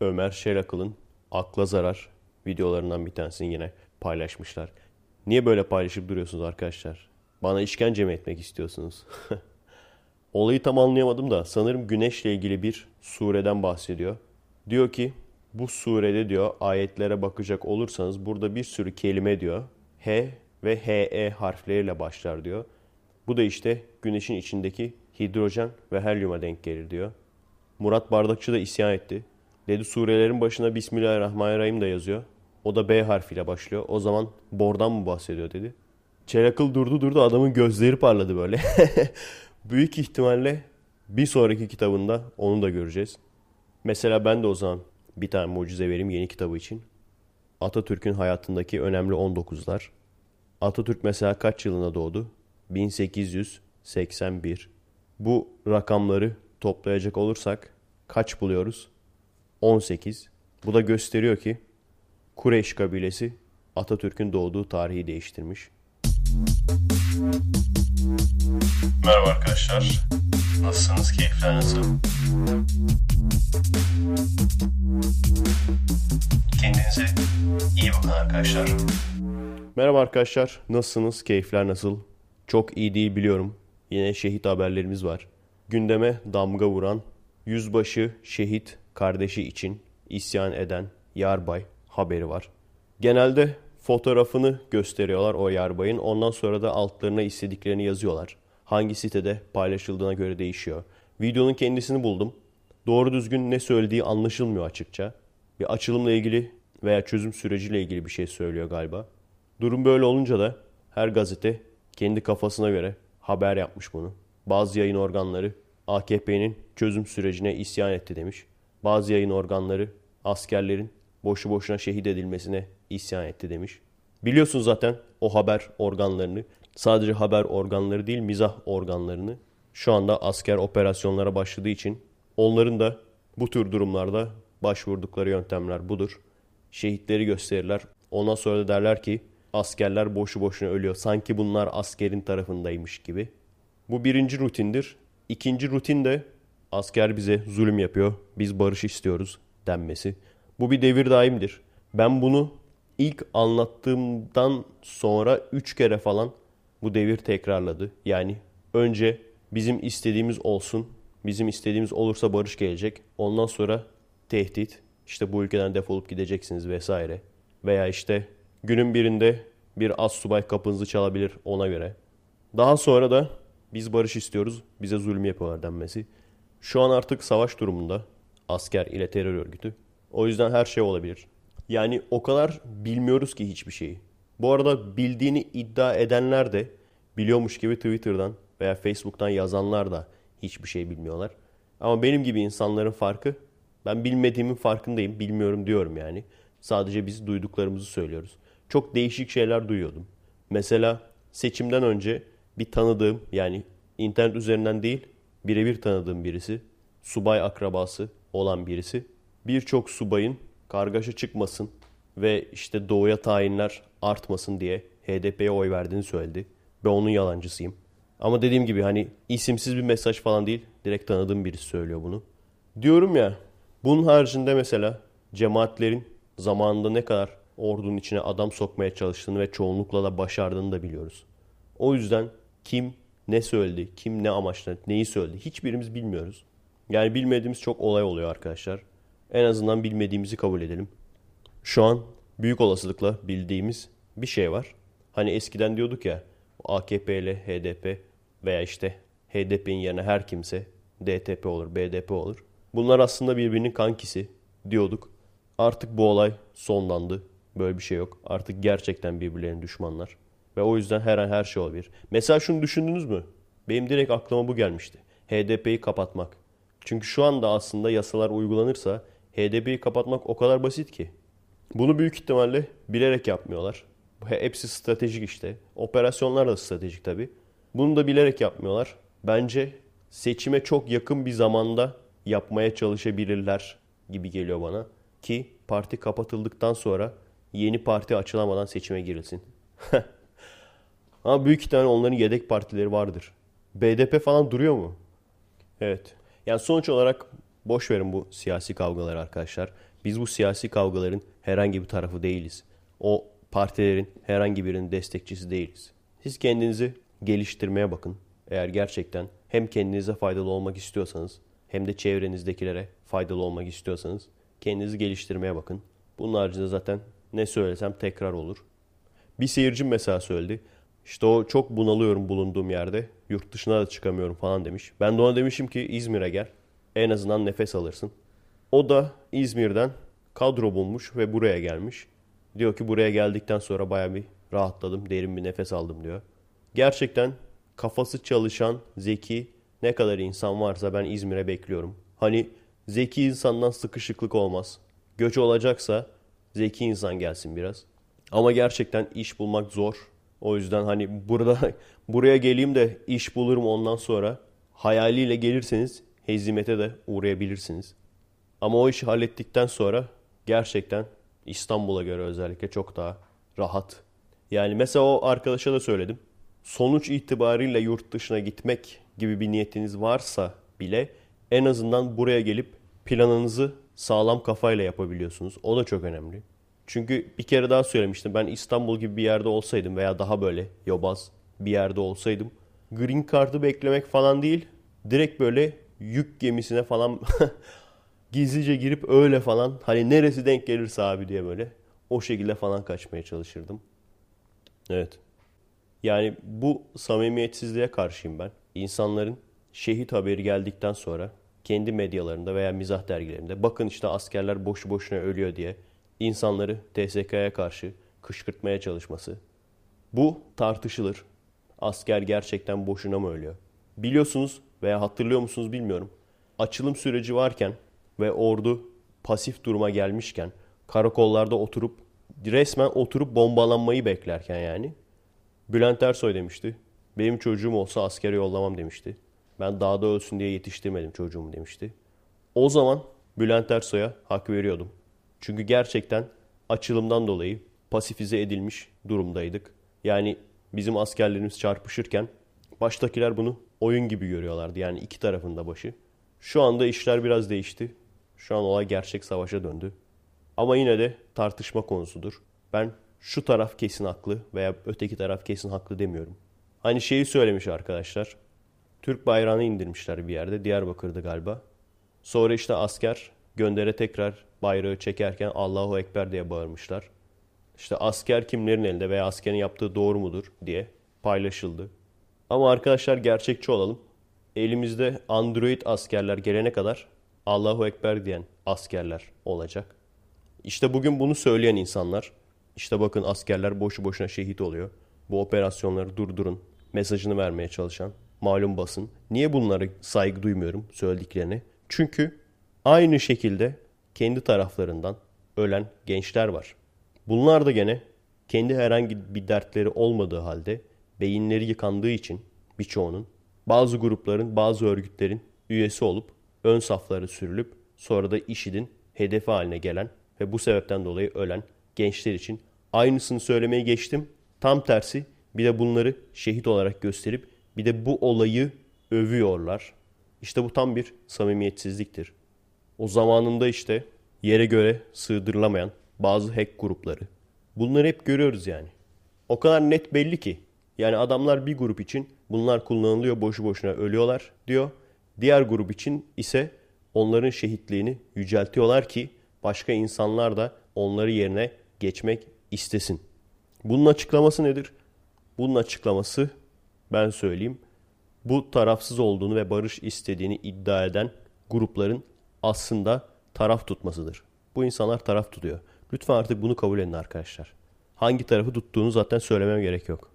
Ömer Şerakıl'ın Akla Zarar videolarından bir tanesini yine paylaşmışlar. Niye böyle paylaşıp duruyorsunuz arkadaşlar? Bana işkence mi etmek istiyorsunuz? Olayı tam anlayamadım da sanırım güneşle ilgili bir sureden bahsediyor. Diyor ki bu surede diyor ayetlere bakacak olursanız burada bir sürü kelime diyor. H ve HE harfleriyle başlar diyor. Bu da işte güneşin içindeki hidrojen ve helyuma denk gelir diyor. Murat Bardakçı da isyan etti. Dedi surelerin başına Bismillahirrahmanirrahim de yazıyor. O da B harfiyle başlıyor. O zaman bordan mı bahsediyor dedi. Çelakıl durdu durdu adamın gözleri parladı böyle. Büyük ihtimalle bir sonraki kitabında onu da göreceğiz. Mesela ben de o zaman bir tane mucize vereyim yeni kitabı için. Atatürk'ün hayatındaki önemli 19'lar. Atatürk mesela kaç yılında doğdu? 1881. Bu rakamları toplayacak olursak kaç buluyoruz? 18. Bu da gösteriyor ki Kureyş kabilesi Atatürk'ün doğduğu tarihi değiştirmiş. Merhaba arkadaşlar. Nasılsınız? Keyifler nasıl? Kendinize iyi bakın arkadaşlar. Merhaba arkadaşlar. Nasılsınız? Keyifler nasıl? Çok iyi değil biliyorum. Yine şehit haberlerimiz var. Gündeme damga vuran yüzbaşı şehit kardeşi için isyan eden yarbay haberi var. Genelde fotoğrafını gösteriyorlar o yarbayın. Ondan sonra da altlarına istediklerini yazıyorlar. Hangi sitede paylaşıldığına göre değişiyor. Videonun kendisini buldum. Doğru düzgün ne söylediği anlaşılmıyor açıkça. Bir açılımla ilgili veya çözüm süreciyle ilgili bir şey söylüyor galiba. Durum böyle olunca da her gazete kendi kafasına göre haber yapmış bunu. Bazı yayın organları AKP'nin çözüm sürecine isyan etti demiş. Bazı yayın organları askerlerin boşu boşuna şehit edilmesine isyan etti demiş. Biliyorsun zaten o haber organlarını, sadece haber organları değil mizah organlarını şu anda asker operasyonlara başladığı için onların da bu tür durumlarda başvurdukları yöntemler budur. Şehitleri gösterirler. Ondan sonra da derler ki askerler boşu boşuna ölüyor. Sanki bunlar askerin tarafındaymış gibi. Bu birinci rutindir. İkinci rutin de asker bize zulüm yapıyor. Biz barış istiyoruz denmesi. Bu bir devir daimdir. Ben bunu ilk anlattığımdan sonra 3 kere falan bu devir tekrarladı. Yani önce bizim istediğimiz olsun, bizim istediğimiz olursa barış gelecek. Ondan sonra tehdit, işte bu ülkeden defolup gideceksiniz vesaire. Veya işte günün birinde bir az subay kapınızı çalabilir ona göre. Daha sonra da biz barış istiyoruz, bize zulüm yapıyorlar denmesi. Şu an artık savaş durumunda asker ile terör örgütü. O yüzden her şey olabilir. Yani o kadar bilmiyoruz ki hiçbir şeyi. Bu arada bildiğini iddia edenler de biliyormuş gibi Twitter'dan veya Facebook'tan yazanlar da hiçbir şey bilmiyorlar. Ama benim gibi insanların farkı ben bilmediğimin farkındayım. Bilmiyorum diyorum yani. Sadece biz duyduklarımızı söylüyoruz. Çok değişik şeyler duyuyordum. Mesela seçimden önce bir tanıdığım yani internet üzerinden değil birebir tanıdığım birisi subay akrabası olan birisi birçok subayın kargaşa çıkmasın ve işte doğuya tayinler artmasın diye HDP'ye oy verdiğini söyledi. Ben onun yalancısıyım. Ama dediğim gibi hani isimsiz bir mesaj falan değil. Direkt tanıdığım birisi söylüyor bunu. Diyorum ya bunun haricinde mesela cemaatlerin zamanında ne kadar ordunun içine adam sokmaya çalıştığını ve çoğunlukla da başardığını da biliyoruz. O yüzden kim ne söyledi, kim ne amaçla neyi söyledi hiçbirimiz bilmiyoruz. Yani bilmediğimiz çok olay oluyor arkadaşlar. En azından bilmediğimizi kabul edelim. Şu an büyük olasılıkla bildiğimiz bir şey var. Hani eskiden diyorduk ya AKP ile HDP veya işte HDP'nin yerine her kimse DTP olur, BDP olur. Bunlar aslında birbirinin kankisi diyorduk. Artık bu olay sonlandı. Böyle bir şey yok. Artık gerçekten birbirlerinin düşmanlar. Ve o yüzden her an her şey olabilir. Mesela şunu düşündünüz mü? Benim direkt aklıma bu gelmişti. HDP'yi kapatmak. Çünkü şu anda aslında yasalar uygulanırsa HDP'yi kapatmak o kadar basit ki. Bunu büyük ihtimalle bilerek yapmıyorlar. Hepsi stratejik işte. Operasyonlar da stratejik tabii. Bunu da bilerek yapmıyorlar. Bence seçime çok yakın bir zamanda yapmaya çalışabilirler gibi geliyor bana. Ki parti kapatıldıktan sonra yeni parti açılamadan seçime girilsin. Ama büyük ihtimalle onların yedek partileri vardır. BDP falan duruyor mu? Evet. Yani sonuç olarak boş verin bu siyasi kavgaları arkadaşlar. Biz bu siyasi kavgaların herhangi bir tarafı değiliz. O partilerin herhangi birinin destekçisi değiliz. Siz kendinizi geliştirmeye bakın. Eğer gerçekten hem kendinize faydalı olmak istiyorsanız hem de çevrenizdekilere faydalı olmak istiyorsanız kendinizi geliştirmeye bakın. Bunun haricinde zaten ne söylesem tekrar olur. Bir seyircim mesela söyledi. İşte o çok bunalıyorum bulunduğum yerde. Yurt dışına da çıkamıyorum falan demiş. Ben de ona demişim ki İzmir'e gel. En azından nefes alırsın. O da İzmir'den kadro bulmuş ve buraya gelmiş. Diyor ki buraya geldikten sonra baya bir rahatladım, derin bir nefes aldım diyor. Gerçekten kafası çalışan, zeki ne kadar insan varsa ben İzmir'e bekliyorum. Hani zeki insandan sıkışıklık olmaz. Göç olacaksa zeki insan gelsin biraz. Ama gerçekten iş bulmak zor. O yüzden hani burada buraya geleyim de iş bulurum ondan sonra hayaliyle gelirseniz hezimete de uğrayabilirsiniz. Ama o işi hallettikten sonra gerçekten İstanbul'a göre özellikle çok daha rahat. Yani mesela o arkadaşa da söyledim. Sonuç itibariyle yurt dışına gitmek gibi bir niyetiniz varsa bile en azından buraya gelip planınızı sağlam kafayla yapabiliyorsunuz. O da çok önemli. Çünkü bir kere daha söylemiştim. Ben İstanbul gibi bir yerde olsaydım veya daha böyle yobaz bir yerde olsaydım green card'ı beklemek falan değil. Direkt böyle yük gemisine falan gizlice girip öyle falan hani neresi denk gelirse abi diye böyle o şekilde falan kaçmaya çalışırdım. Evet. Yani bu samimiyetsizliğe karşıyım ben. İnsanların şehit haberi geldikten sonra kendi medyalarında veya mizah dergilerinde bakın işte askerler boşu boşuna ölüyor diye insanları TSK'ya karşı kışkırtmaya çalışması. Bu tartışılır. Asker gerçekten boşuna mı ölüyor? Biliyorsunuz veya hatırlıyor musunuz bilmiyorum. Açılım süreci varken ve ordu pasif duruma gelmişken karakollarda oturup resmen oturup bombalanmayı beklerken yani Bülent Ersoy demişti. Benim çocuğum olsa askere yollamam demişti. Ben dağda ölsün diye yetiştirmedim çocuğumu demişti. O zaman Bülent Ersoy'a hak veriyordum. Çünkü gerçekten açılımdan dolayı pasifize edilmiş durumdaydık. Yani bizim askerlerimiz çarpışırken baştakiler bunu oyun gibi görüyorlardı. Yani iki tarafında başı. Şu anda işler biraz değişti. Şu an olay gerçek savaşa döndü. Ama yine de tartışma konusudur. Ben şu taraf kesin haklı veya öteki taraf kesin haklı demiyorum. Hani şeyi söylemiş arkadaşlar. Türk bayrağını indirmişler bir yerde. Diyarbakır'da galiba. Sonra işte asker göndere tekrar bayrağı çekerken Allahu Ekber diye bağırmışlar. İşte asker kimlerin elinde veya askerin yaptığı doğru mudur diye paylaşıldı. Ama arkadaşlar gerçekçi olalım. Elimizde Android askerler gelene kadar Allahu Ekber diyen askerler olacak. İşte bugün bunu söyleyen insanlar, işte bakın askerler boşu boşuna şehit oluyor. Bu operasyonları durdurun mesajını vermeye çalışan malum basın. Niye bunları saygı duymuyorum söylediklerini? Çünkü aynı şekilde kendi taraflarından ölen gençler var. Bunlar da gene kendi herhangi bir dertleri olmadığı halde beyinleri yıkandığı için birçoğunun bazı grupların, bazı örgütlerin üyesi olup ön safları sürülüp sonra da IŞİD'in hedefi haline gelen ve bu sebepten dolayı ölen gençler için aynısını söylemeye geçtim. Tam tersi bir de bunları şehit olarak gösterip bir de bu olayı övüyorlar. İşte bu tam bir samimiyetsizliktir. O zamanında işte yere göre sığdırılamayan bazı hack grupları. Bunları hep görüyoruz yani. O kadar net belli ki. Yani adamlar bir grup için bunlar kullanılıyor boşu boşuna ölüyorlar diyor. Diğer grup için ise onların şehitliğini yüceltiyorlar ki başka insanlar da onları yerine geçmek istesin. Bunun açıklaması nedir? Bunun açıklaması ben söyleyeyim. Bu tarafsız olduğunu ve barış istediğini iddia eden grupların aslında taraf tutmasıdır. Bu insanlar taraf tutuyor. Lütfen artık bunu kabul edin arkadaşlar. Hangi tarafı tuttuğunu zaten söylemem gerek yok.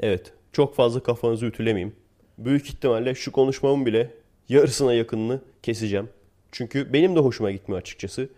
Evet, çok fazla kafanızı ütülemeyeyim. Büyük ihtimalle şu konuşmamın bile yarısına yakınını keseceğim. Çünkü benim de hoşuma gitmiyor açıkçası.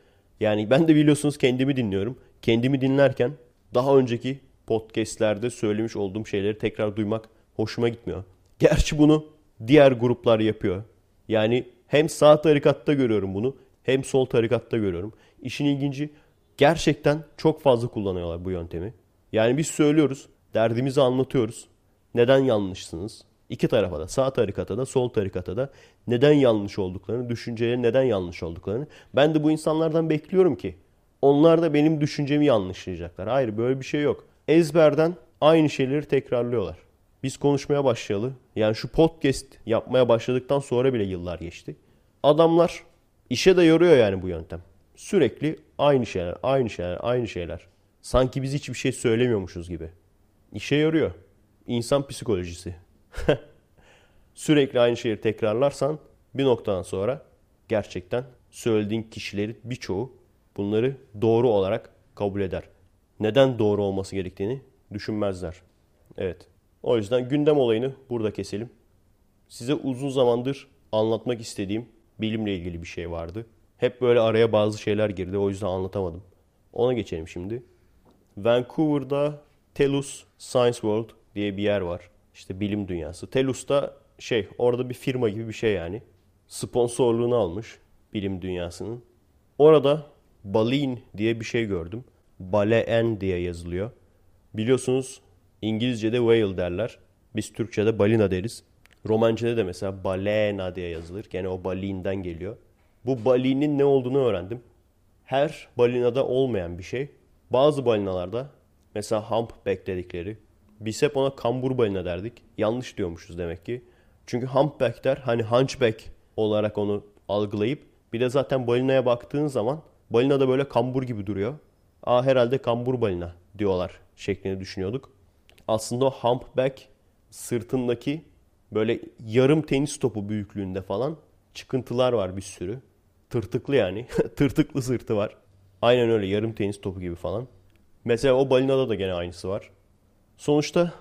Yani ben de biliyorsunuz kendimi dinliyorum. Kendimi dinlerken daha önceki podcastlerde söylemiş olduğum şeyleri tekrar duymak hoşuma gitmiyor. Gerçi bunu diğer gruplar yapıyor. Yani hem sağ tarikatta görüyorum bunu hem sol tarikatta görüyorum. İşin ilginci gerçekten çok fazla kullanıyorlar bu yöntemi. Yani biz söylüyoruz, derdimizi anlatıyoruz. Neden yanlışsınız? İki tarafa da sağ tarikata da sol tarikata da neden yanlış olduklarını, düşünceleri neden yanlış olduklarını. Ben de bu insanlardan bekliyorum ki onlar da benim düşüncemi yanlışlayacaklar. Hayır böyle bir şey yok. Ezberden aynı şeyleri tekrarlıyorlar. Biz konuşmaya başlayalı. Yani şu podcast yapmaya başladıktan sonra bile yıllar geçti. Adamlar işe de yoruyor yani bu yöntem. Sürekli aynı şeyler, aynı şeyler, aynı şeyler. Sanki biz hiçbir şey söylemiyormuşuz gibi. İşe yarıyor. İnsan psikolojisi. Sürekli aynı şeyi tekrarlarsan bir noktadan sonra gerçekten söylediğin kişilerin birçoğu bunları doğru olarak kabul eder. Neden doğru olması gerektiğini düşünmezler. Evet. O yüzden gündem olayını burada keselim. Size uzun zamandır anlatmak istediğim bilimle ilgili bir şey vardı. Hep böyle araya bazı şeyler girdi. O yüzden anlatamadım. Ona geçelim şimdi. Vancouver'da Telus Science World diye bir yer var. İşte bilim dünyası. Telus da şey orada bir firma gibi bir şey yani. Sponsorluğunu almış bilim dünyasının. Orada Balin diye bir şey gördüm. Baleen diye yazılıyor. Biliyorsunuz İngilizce'de whale derler. Biz Türkçe'de balina deriz. Romanca'da da mesela balena diye yazılır. Gene o balinden geliyor. Bu balinin ne olduğunu öğrendim. Her balinada olmayan bir şey. Bazı balinalarda mesela humpback dedikleri. Biz hep ona kambur balina derdik. Yanlış diyormuşuz demek ki. Çünkü humpbackler hani hunchback olarak onu algılayıp bir de zaten balinaya baktığın zaman balina da böyle kambur gibi duruyor. Aa herhalde kambur balina diyorlar şeklinde düşünüyorduk. Aslında o humpback sırtındaki böyle yarım tenis topu büyüklüğünde falan çıkıntılar var bir sürü. Tırtıklı yani. Tırtıklı sırtı var. Aynen öyle yarım tenis topu gibi falan. Mesela o balinada da gene aynısı var. Sonuçta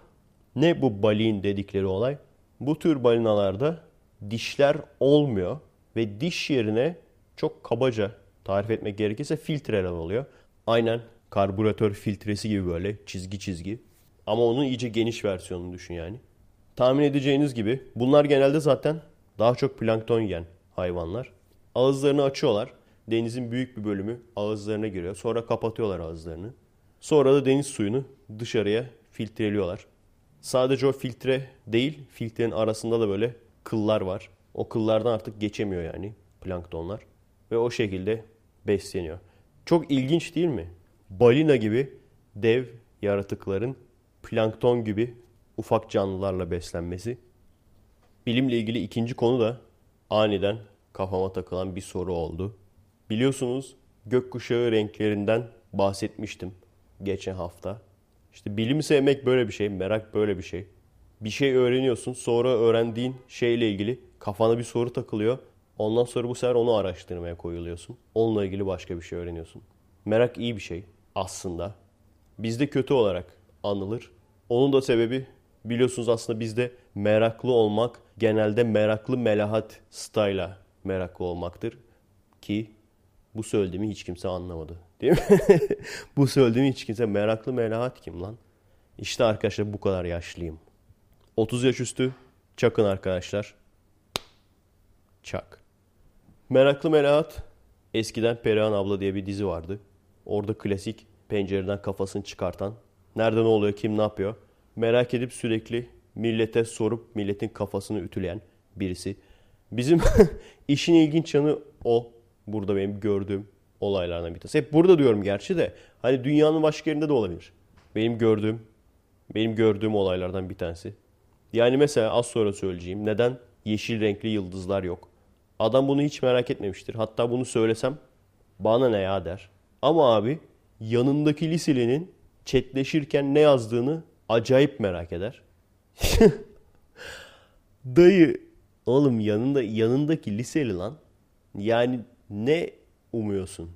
ne bu balin dedikleri olay? Bu tür balinalarda dişler olmuyor ve diş yerine çok kabaca tarif etmek gerekirse filtreler oluyor. Aynen karbüratör filtresi gibi böyle çizgi çizgi. Ama onun iyice geniş versiyonunu düşün yani. Tahmin edeceğiniz gibi bunlar genelde zaten daha çok plankton yiyen hayvanlar. Ağızlarını açıyorlar. Denizin büyük bir bölümü ağızlarına giriyor. Sonra kapatıyorlar ağızlarını. Sonra da deniz suyunu dışarıya filtreliyorlar. Sadece o filtre değil, filtrenin arasında da böyle kıllar var. O kıllardan artık geçemiyor yani planktonlar. Ve o şekilde besleniyor. Çok ilginç değil mi? Balina gibi dev yaratıkların plankton gibi ufak canlılarla beslenmesi. Bilimle ilgili ikinci konu da aniden kafama takılan bir soru oldu. Biliyorsunuz gökkuşağı renklerinden bahsetmiştim geçen hafta. İşte bilimi sevmek böyle bir şey, merak böyle bir şey. Bir şey öğreniyorsun, sonra öğrendiğin şeyle ilgili kafana bir soru takılıyor. Ondan sonra bu sefer onu araştırmaya koyuluyorsun. Onunla ilgili başka bir şey öğreniyorsun. Merak iyi bir şey aslında. Bizde kötü olarak anılır. Onun da sebebi biliyorsunuz aslında bizde meraklı olmak genelde meraklı melahat style'a meraklı olmaktır. Ki bu söylediğimi hiç kimse anlamadı. Değil mi? bu söylediğimi hiç kimse meraklı melahat kim lan? İşte arkadaşlar bu kadar yaşlıyım. 30 yaş üstü çakın arkadaşlar. Çak. Meraklı melahat eskiden Perihan abla diye bir dizi vardı. Orada klasik pencereden kafasını çıkartan nerede ne oluyor kim ne yapıyor merak edip sürekli millete sorup milletin kafasını ütüleyen birisi. Bizim işin ilginç yanı o. Burada benim gördüğüm olaylardan bir tanesi. Hep burada diyorum gerçi de. Hani dünyanın başka yerinde de olabilir. Benim gördüğüm, benim gördüğüm olaylardan bir tanesi. Yani mesela az sonra söyleyeceğim. Neden yeşil renkli yıldızlar yok? Adam bunu hiç merak etmemiştir. Hatta bunu söylesem bana ne ya der. Ama abi yanındaki liselinin chatleşirken ne yazdığını acayip merak eder. Dayı oğlum yanında yanındaki liseli lan. Yani ne umuyorsun?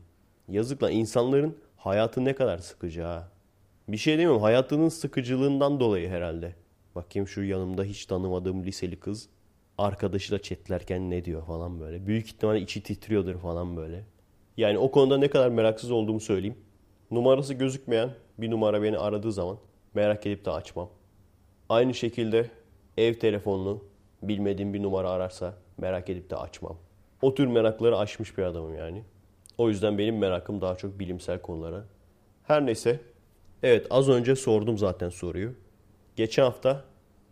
Yazık lan insanların hayatı ne kadar sıkıcı ha. Bir şey demiyorum hayatının sıkıcılığından dolayı herhalde. Bakayım şu yanımda hiç tanımadığım liseli kız arkadaşıyla chatlerken ne diyor falan böyle. Büyük ihtimalle içi titriyordur falan böyle. Yani o konuda ne kadar meraksız olduğumu söyleyeyim. Numarası gözükmeyen bir numara beni aradığı zaman merak edip de açmam. Aynı şekilde ev telefonunu bilmediğim bir numara ararsa merak edip de açmam. O tür merakları aşmış bir adamım yani. O yüzden benim merakım daha çok bilimsel konulara. Her neyse. Evet az önce sordum zaten soruyu. Geçen hafta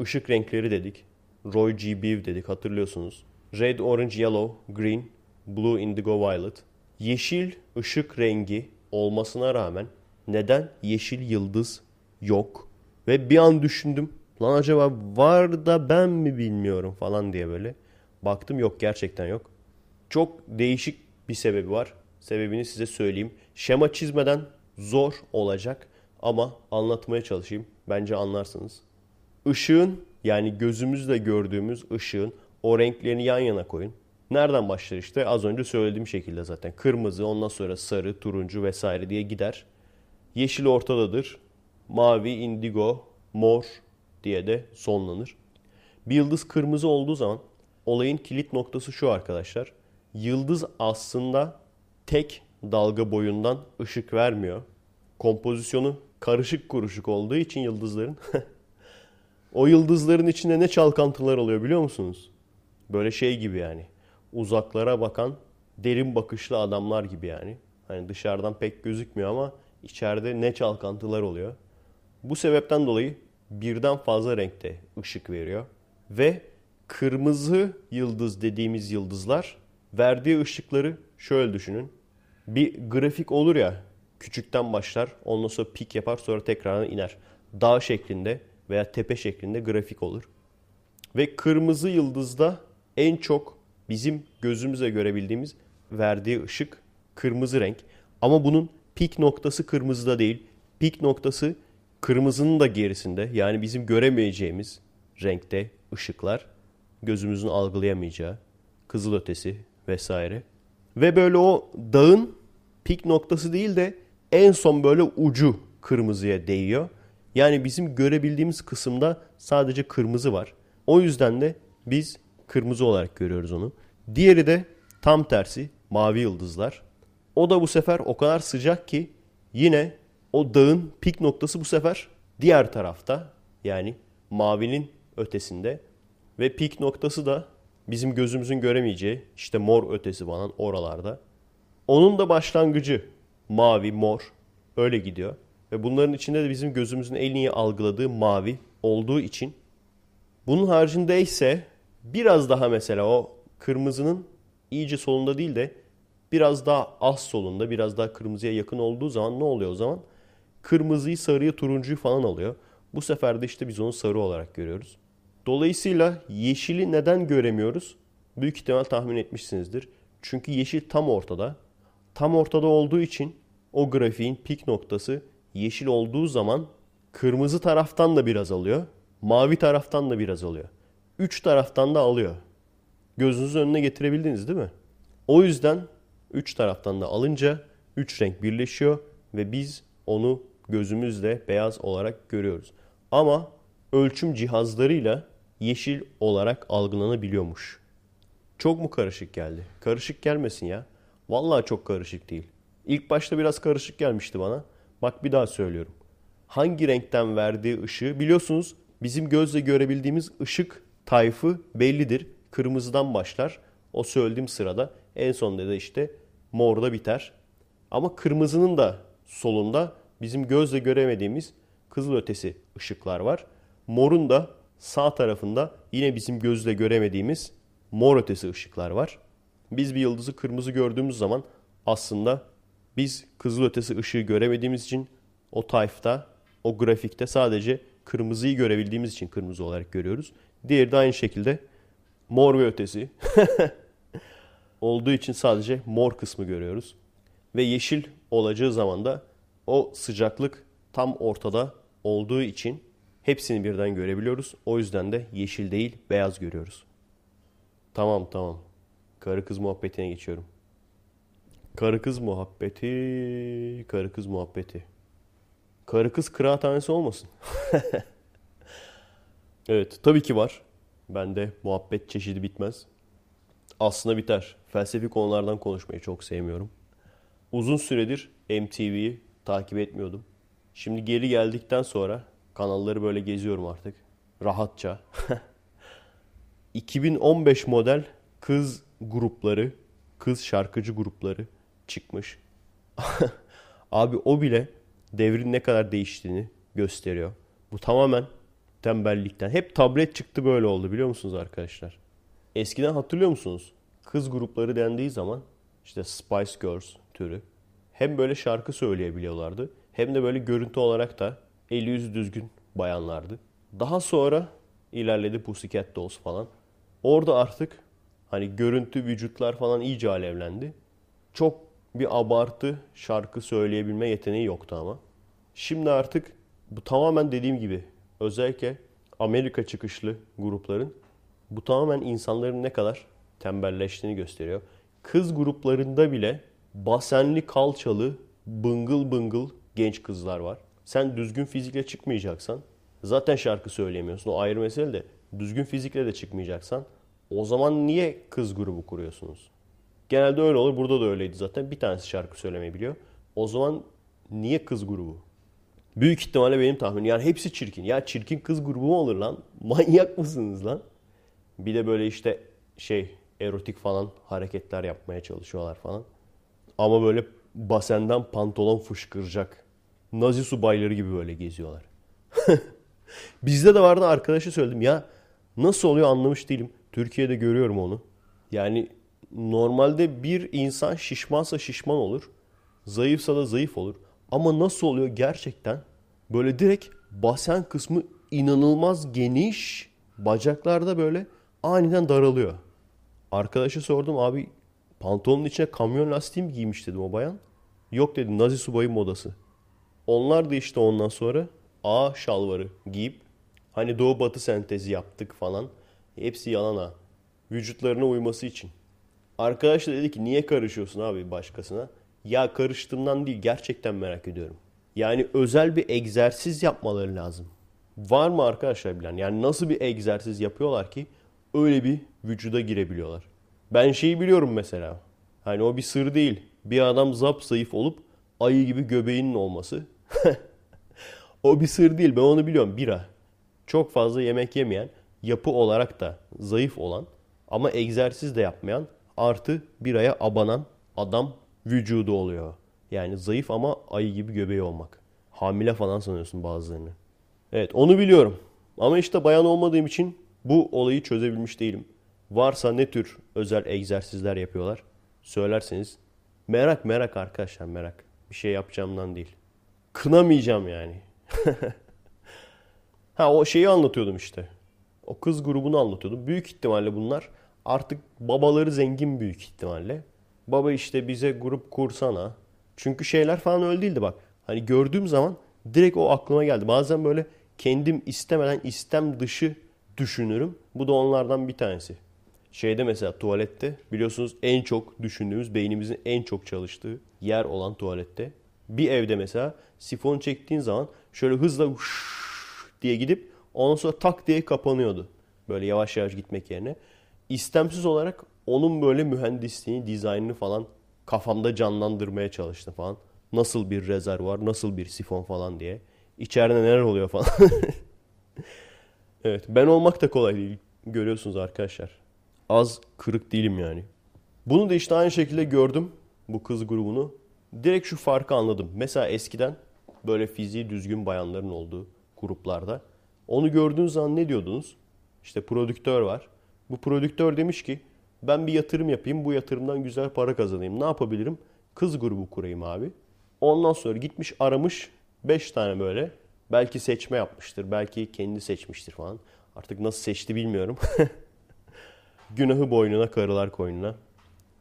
ışık renkleri dedik. Roy G. Biv dedik hatırlıyorsunuz. Red, Orange, Yellow, Green, Blue, Indigo, Violet. Yeşil ışık rengi olmasına rağmen neden yeşil yıldız yok? Ve bir an düşündüm. Lan acaba var da ben mi bilmiyorum falan diye böyle. Baktım yok gerçekten yok. Çok değişik bir sebebi var. Sebebini size söyleyeyim. Şema çizmeden zor olacak ama anlatmaya çalışayım. Bence anlarsınız. Işığın yani gözümüzle gördüğümüz ışığın o renklerini yan yana koyun. Nereden başlar işte? Az önce söylediğim şekilde zaten. Kırmızı, ondan sonra sarı, turuncu vesaire diye gider. Yeşil ortadadır. Mavi, indigo, mor diye de sonlanır. Bir yıldız kırmızı olduğu zaman olayın kilit noktası şu arkadaşlar. Yıldız aslında tek dalga boyundan ışık vermiyor. Kompozisyonu karışık kuruşuk olduğu için yıldızların o yıldızların içinde ne çalkantılar oluyor biliyor musunuz? Böyle şey gibi yani. Uzaklara bakan derin bakışlı adamlar gibi yani. Hani dışarıdan pek gözükmüyor ama içeride ne çalkantılar oluyor. Bu sebepten dolayı birden fazla renkte ışık veriyor. Ve kırmızı yıldız dediğimiz yıldızlar verdiği ışıkları şöyle düşünün. Bir grafik olur ya küçükten başlar ondan sonra pik yapar sonra tekrardan iner. Dağ şeklinde veya tepe şeklinde grafik olur. Ve kırmızı yıldızda en çok bizim gözümüze görebildiğimiz verdiği ışık kırmızı renk. Ama bunun pik noktası kırmızıda değil. Pik noktası kırmızının da gerisinde. Yani bizim göremeyeceğimiz renkte ışıklar. Gözümüzün algılayamayacağı. Kızıl ötesi vesaire. Ve böyle o dağın pik noktası değil de en son böyle ucu kırmızıya değiyor. Yani bizim görebildiğimiz kısımda sadece kırmızı var. O yüzden de biz kırmızı olarak görüyoruz onu. Diğeri de tam tersi mavi yıldızlar. O da bu sefer o kadar sıcak ki yine o dağın pik noktası bu sefer diğer tarafta yani mavinin ötesinde ve pik noktası da bizim gözümüzün göremeyeceği işte mor ötesi falan oralarda. Onun da başlangıcı mavi, mor öyle gidiyor. Ve bunların içinde de bizim gözümüzün en iyi algıladığı mavi olduğu için bunun haricinde ise biraz daha mesela o kırmızının iyice solunda değil de biraz daha az solunda, biraz daha kırmızıya yakın olduğu zaman ne oluyor o zaman? Kırmızıyı, sarıyı, turuncuyu falan alıyor. Bu sefer de işte biz onu sarı olarak görüyoruz. Dolayısıyla yeşili neden göremiyoruz? Büyük ihtimal tahmin etmişsinizdir. Çünkü yeşil tam ortada. Tam ortada olduğu için o grafiğin pik noktası yeşil olduğu zaman kırmızı taraftan da biraz alıyor. Mavi taraftan da biraz alıyor. Üç taraftan da alıyor. Gözünüzün önüne getirebildiniz değil mi? O yüzden üç taraftan da alınca üç renk birleşiyor ve biz onu gözümüzle beyaz olarak görüyoruz. Ama ölçüm cihazlarıyla yeşil olarak algılanabiliyormuş. Çok mu karışık geldi? Karışık gelmesin ya. Vallahi çok karışık değil. İlk başta biraz karışık gelmişti bana. Bak bir daha söylüyorum. Hangi renkten verdiği ışığı biliyorsunuz bizim gözle görebildiğimiz ışık tayfı bellidir. Kırmızıdan başlar. O söylediğim sırada en sonunda da işte morda biter. Ama kırmızının da solunda bizim gözle göremediğimiz kızıl ötesi ışıklar var. Morun da sağ tarafında yine bizim gözle göremediğimiz mor ötesi ışıklar var. Biz bir yıldızı kırmızı gördüğümüz zaman aslında biz kızıl ötesi ışığı göremediğimiz için o tayfta, o grafikte sadece kırmızıyı görebildiğimiz için kırmızı olarak görüyoruz. Diğeri de aynı şekilde mor ve ötesi olduğu için sadece mor kısmı görüyoruz. Ve yeşil olacağı zaman da o sıcaklık tam ortada olduğu için hepsini birden görebiliyoruz. O yüzden de yeşil değil beyaz görüyoruz. Tamam tamam. Karı kız muhabbetine geçiyorum. Karı kız muhabbeti, karı kız muhabbeti. Karı kız kıraathanesi olmasın. evet tabii ki var. Bende muhabbet çeşidi bitmez. Aslında biter. Felsefi konulardan konuşmayı çok sevmiyorum. Uzun süredir MTV'yi takip etmiyordum. Şimdi geri geldikten sonra kanalları böyle geziyorum artık. Rahatça. 2015 model kız grupları, kız şarkıcı grupları çıkmış. Abi o bile devrin ne kadar değiştiğini gösteriyor. Bu tamamen Tembellikten. Hep tablet çıktı böyle oldu biliyor musunuz arkadaşlar? Eskiden hatırlıyor musunuz? Kız grupları dendiği zaman işte Spice Girls türü hem böyle şarkı söyleyebiliyorlardı hem de böyle görüntü olarak da eli yüzü düzgün bayanlardı. Daha sonra ilerledi Pussycat Dolls falan. Orada artık hani görüntü, vücutlar falan iyice alevlendi. Çok bir abartı şarkı söyleyebilme yeteneği yoktu ama. Şimdi artık bu tamamen dediğim gibi özellikle Amerika çıkışlı grupların bu tamamen insanların ne kadar tembelleştiğini gösteriyor. Kız gruplarında bile basenli kalçalı bıngıl bıngıl genç kızlar var. Sen düzgün fizikle çıkmayacaksan zaten şarkı söyleyemiyorsun. O ayrı mesele de düzgün fizikle de çıkmayacaksan o zaman niye kız grubu kuruyorsunuz? Genelde öyle olur. Burada da öyleydi zaten. Bir tanesi şarkı söylemeyi biliyor. O zaman niye kız grubu? Büyük ihtimalle benim tahminim. Yani hepsi çirkin. Ya çirkin kız grubu mu olur lan? Manyak mısınız lan? Bir de böyle işte şey erotik falan hareketler yapmaya çalışıyorlar falan. Ama böyle basenden pantolon fışkıracak. Nazi subayları gibi böyle geziyorlar. Bizde de vardı arkadaşa söyledim ya nasıl oluyor anlamış değilim. Türkiye'de görüyorum onu. Yani normalde bir insan şişmansa şişman olur. Zayıfsa da zayıf olur. Ama nasıl oluyor gerçekten? Böyle direkt basen kısmı inanılmaz geniş. Bacaklarda böyle aniden daralıyor. Arkadaşa sordum abi pantolonun içine kamyon lastiği mi giymiş dedim o bayan. Yok dedi Nazi subayı modası. Onlar da işte ondan sonra A şalvarı giyip hani doğu batı sentezi yaptık falan. Hepsi yalan ha. Vücutlarına uyması için. Arkadaş da dedi ki niye karışıyorsun abi başkasına? Ya karıştığımdan değil gerçekten merak ediyorum. Yani özel bir egzersiz yapmaları lazım. Var mı arkadaşlar bilen? Yani nasıl bir egzersiz yapıyorlar ki öyle bir vücuda girebiliyorlar? Ben şeyi biliyorum mesela. Hani o bir sır değil. Bir adam zap zayıf olup ayı gibi göbeğinin olması. o bir sır değil. Ben onu biliyorum. Bira. Çok fazla yemek yemeyen, yapı olarak da zayıf olan ama egzersiz de yapmayan artı biraya abanan adam vücudu oluyor. Yani zayıf ama ayı gibi göbeği olmak. Hamile falan sanıyorsun bazılarını. Evet onu biliyorum. Ama işte bayan olmadığım için bu olayı çözebilmiş değilim. Varsa ne tür özel egzersizler yapıyorlar söylerseniz. Merak merak arkadaşlar merak. Bir şey yapacağımdan değil. Kınamayacağım yani. ha o şeyi anlatıyordum işte. O kız grubunu anlatıyordum. Büyük ihtimalle bunlar artık babaları zengin büyük ihtimalle. Baba işte bize grup kursana. Çünkü şeyler falan öyle değildi bak. Hani gördüğüm zaman direkt o aklıma geldi. Bazen böyle kendim istemeden istem dışı düşünürüm. Bu da onlardan bir tanesi. Şeyde mesela tuvalette biliyorsunuz en çok düşündüğümüz beynimizin en çok çalıştığı yer olan tuvalette. Bir evde mesela sifon çektiğin zaman şöyle hızla diye gidip ondan sonra tak diye kapanıyordu. Böyle yavaş yavaş gitmek yerine. İstemsiz olarak onun böyle mühendisliğini, dizaynını falan kafamda canlandırmaya çalıştım falan. Nasıl bir rezervuar, nasıl bir sifon falan diye. İçeride neler oluyor falan. evet ben olmak da kolay değil. Görüyorsunuz arkadaşlar. Az kırık değilim yani. Bunu da işte aynı şekilde gördüm bu kız grubunu. Direkt şu farkı anladım. Mesela eskiden böyle fiziği düzgün bayanların olduğu gruplarda. Onu gördüğünüz zaman ne diyordunuz? İşte prodüktör var. Bu prodüktör demiş ki ben bir yatırım yapayım bu yatırımdan güzel para kazanayım. Ne yapabilirim? Kız grubu kurayım abi. Ondan sonra gitmiş aramış 5 tane böyle. Belki seçme yapmıştır. Belki kendi seçmiştir falan. Artık nasıl seçti bilmiyorum. Günahı boynuna karılar koynuna.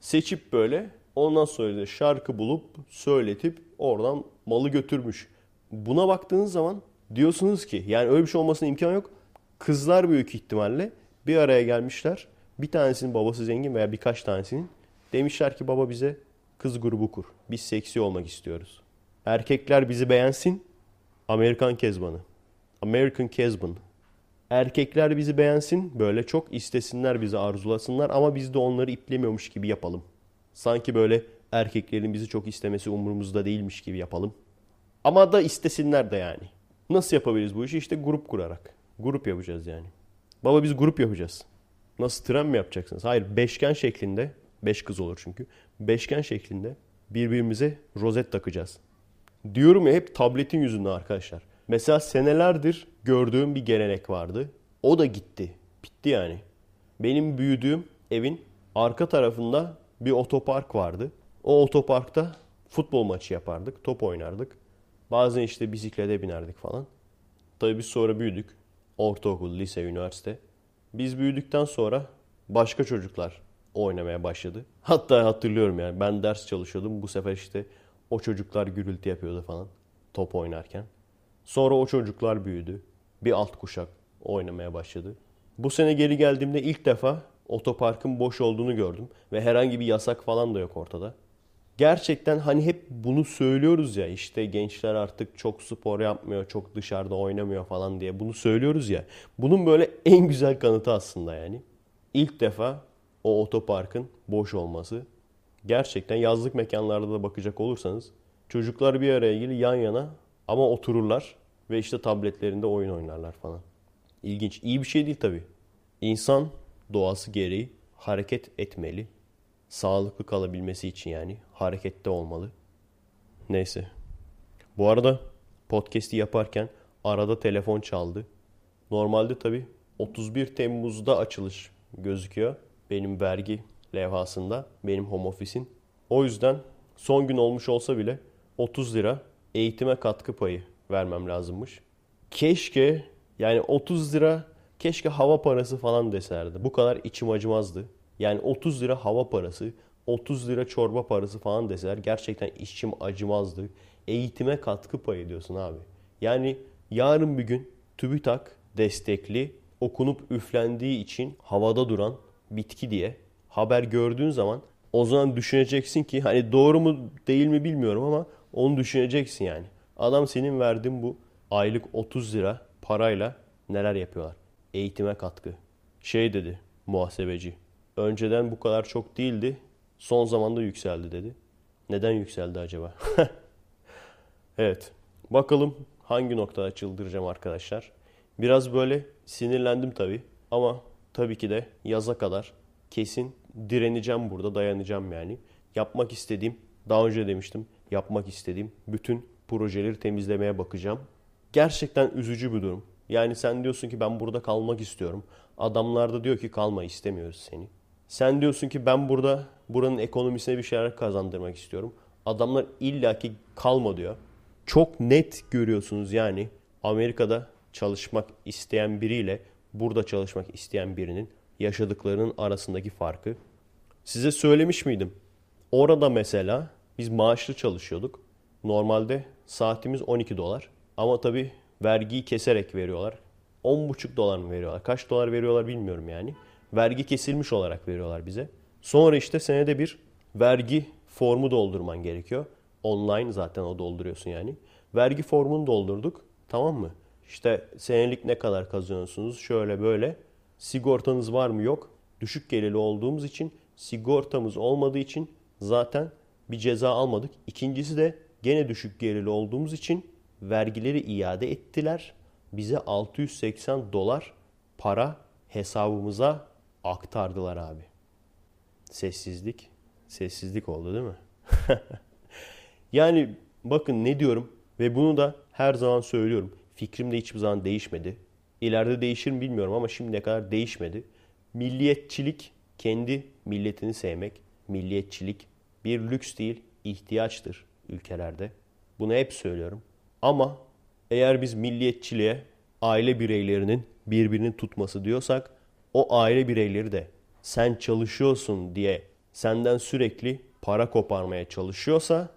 Seçip böyle ondan sonra da şarkı bulup söyletip oradan malı götürmüş. Buna baktığınız zaman diyorsunuz ki yani öyle bir şey olmasına imkan yok. Kızlar büyük ihtimalle bir araya gelmişler. Bir tanesinin babası zengin veya birkaç tanesinin. Demişler ki baba bize kız grubu kur. Biz seksi olmak istiyoruz. Erkekler bizi beğensin. Amerikan Kezbanı. American Kezban. Erkekler bizi beğensin. Böyle çok istesinler bizi arzulasınlar ama biz de onları iplemiyormuş gibi yapalım. Sanki böyle erkeklerin bizi çok istemesi umurumuzda değilmiş gibi yapalım. Ama da istesinler de yani. Nasıl yapabiliriz bu işi? İşte grup kurarak. Grup yapacağız yani. Baba biz grup yapacağız. Nasıl tren mi yapacaksınız? Hayır beşgen şeklinde. Beş kız olur çünkü. Beşgen şeklinde birbirimize rozet takacağız. Diyorum ya hep tabletin yüzünden arkadaşlar. Mesela senelerdir gördüğüm bir gelenek vardı. O da gitti. Bitti yani. Benim büyüdüğüm evin arka tarafında bir otopark vardı. O otoparkta futbol maçı yapardık, top oynardık. Bazen işte bisiklete binerdik falan. Tabii biz sonra büyüdük. Ortaokul, lise, üniversite. Biz büyüdükten sonra başka çocuklar oynamaya başladı. Hatta hatırlıyorum yani ben ders çalışıyordum. Bu sefer işte o çocuklar gürültü yapıyordu falan top oynarken. Sonra o çocuklar büyüdü. Bir alt kuşak oynamaya başladı. Bu sene geri geldiğimde ilk defa otoparkın boş olduğunu gördüm. Ve herhangi bir yasak falan da yok ortada. Gerçekten hani hep bunu söylüyoruz ya işte gençler artık çok spor yapmıyor, çok dışarıda oynamıyor falan diye bunu söylüyoruz ya. Bunun böyle en güzel kanıtı aslında yani. İlk defa o otoparkın boş olması. Gerçekten yazlık mekanlarda da bakacak olursanız çocuklar bir araya gelir yan yana ama otururlar ve işte tabletlerinde oyun oynarlar falan. İlginç. İyi bir şey değil tabii. İnsan doğası gereği hareket etmeli. Sağlıklı kalabilmesi için yani harekette olmalı. Neyse. Bu arada podcast'i yaparken arada telefon çaldı. Normalde tabii 31 Temmuz'da açılış gözüküyor. Benim vergi levhasında, benim home office'in. O yüzden son gün olmuş olsa bile 30 lira eğitime katkı payı vermem lazımmış. Keşke yani 30 lira keşke hava parası falan deserdi. Bu kadar içim acımazdı. Yani 30 lira hava parası, 30 lira çorba parası falan deseler gerçekten içim acımazdı. Eğitime katkı payı diyorsun abi. Yani yarın bir gün TÜBİTAK destekli okunup üflendiği için havada duran bitki diye haber gördüğün zaman o zaman düşüneceksin ki hani doğru mu değil mi bilmiyorum ama onu düşüneceksin yani. Adam senin verdiğin bu aylık 30 lira parayla neler yapıyorlar? Eğitime katkı. Şey dedi muhasebeci. Önceden bu kadar çok değildi. Son zamanda yükseldi dedi. Neden yükseldi acaba? evet. Bakalım hangi noktada çıldıracağım arkadaşlar. Biraz böyle sinirlendim tabii. Ama tabii ki de yaza kadar kesin direneceğim burada, dayanacağım yani. Yapmak istediğim, daha önce demiştim, yapmak istediğim bütün projeleri temizlemeye bakacağım. Gerçekten üzücü bir durum. Yani sen diyorsun ki ben burada kalmak istiyorum. Adamlar da diyor ki kalma istemiyoruz seni. Sen diyorsun ki ben burada buranın ekonomisine bir şeyler kazandırmak istiyorum. Adamlar illaki kalma diyor. Çok net görüyorsunuz yani Amerika'da çalışmak isteyen biriyle burada çalışmak isteyen birinin yaşadıklarının arasındaki farkı. Size söylemiş miydim? Orada mesela biz maaşlı çalışıyorduk. Normalde saatimiz 12 dolar. Ama tabii vergiyi keserek veriyorlar. 10,5 dolar mı veriyorlar? Kaç dolar veriyorlar bilmiyorum yani. Vergi kesilmiş olarak veriyorlar bize. Sonra işte senede bir vergi formu doldurman gerekiyor. Online zaten o dolduruyorsun yani. Vergi formunu doldurduk. Tamam mı? İşte senelik ne kadar kazanıyorsunuz? Şöyle böyle. Sigortanız var mı? Yok. Düşük gelirli olduğumuz için sigortamız olmadığı için zaten bir ceza almadık. İkincisi de gene düşük gelirli olduğumuz için vergileri iade ettiler. Bize 680 dolar para hesabımıza aktardılar abi. Sessizlik. Sessizlik oldu değil mi? yani bakın ne diyorum ve bunu da her zaman söylüyorum. Fikrim de hiçbir zaman değişmedi. İleride değişir mi bilmiyorum ama şimdiye kadar değişmedi. Milliyetçilik kendi milletini sevmek. Milliyetçilik bir lüks değil, ihtiyaçtır ülkelerde. Bunu hep söylüyorum. Ama eğer biz milliyetçiliğe aile bireylerinin birbirini tutması diyorsak o aile bireyleri de sen çalışıyorsun diye senden sürekli para koparmaya çalışıyorsa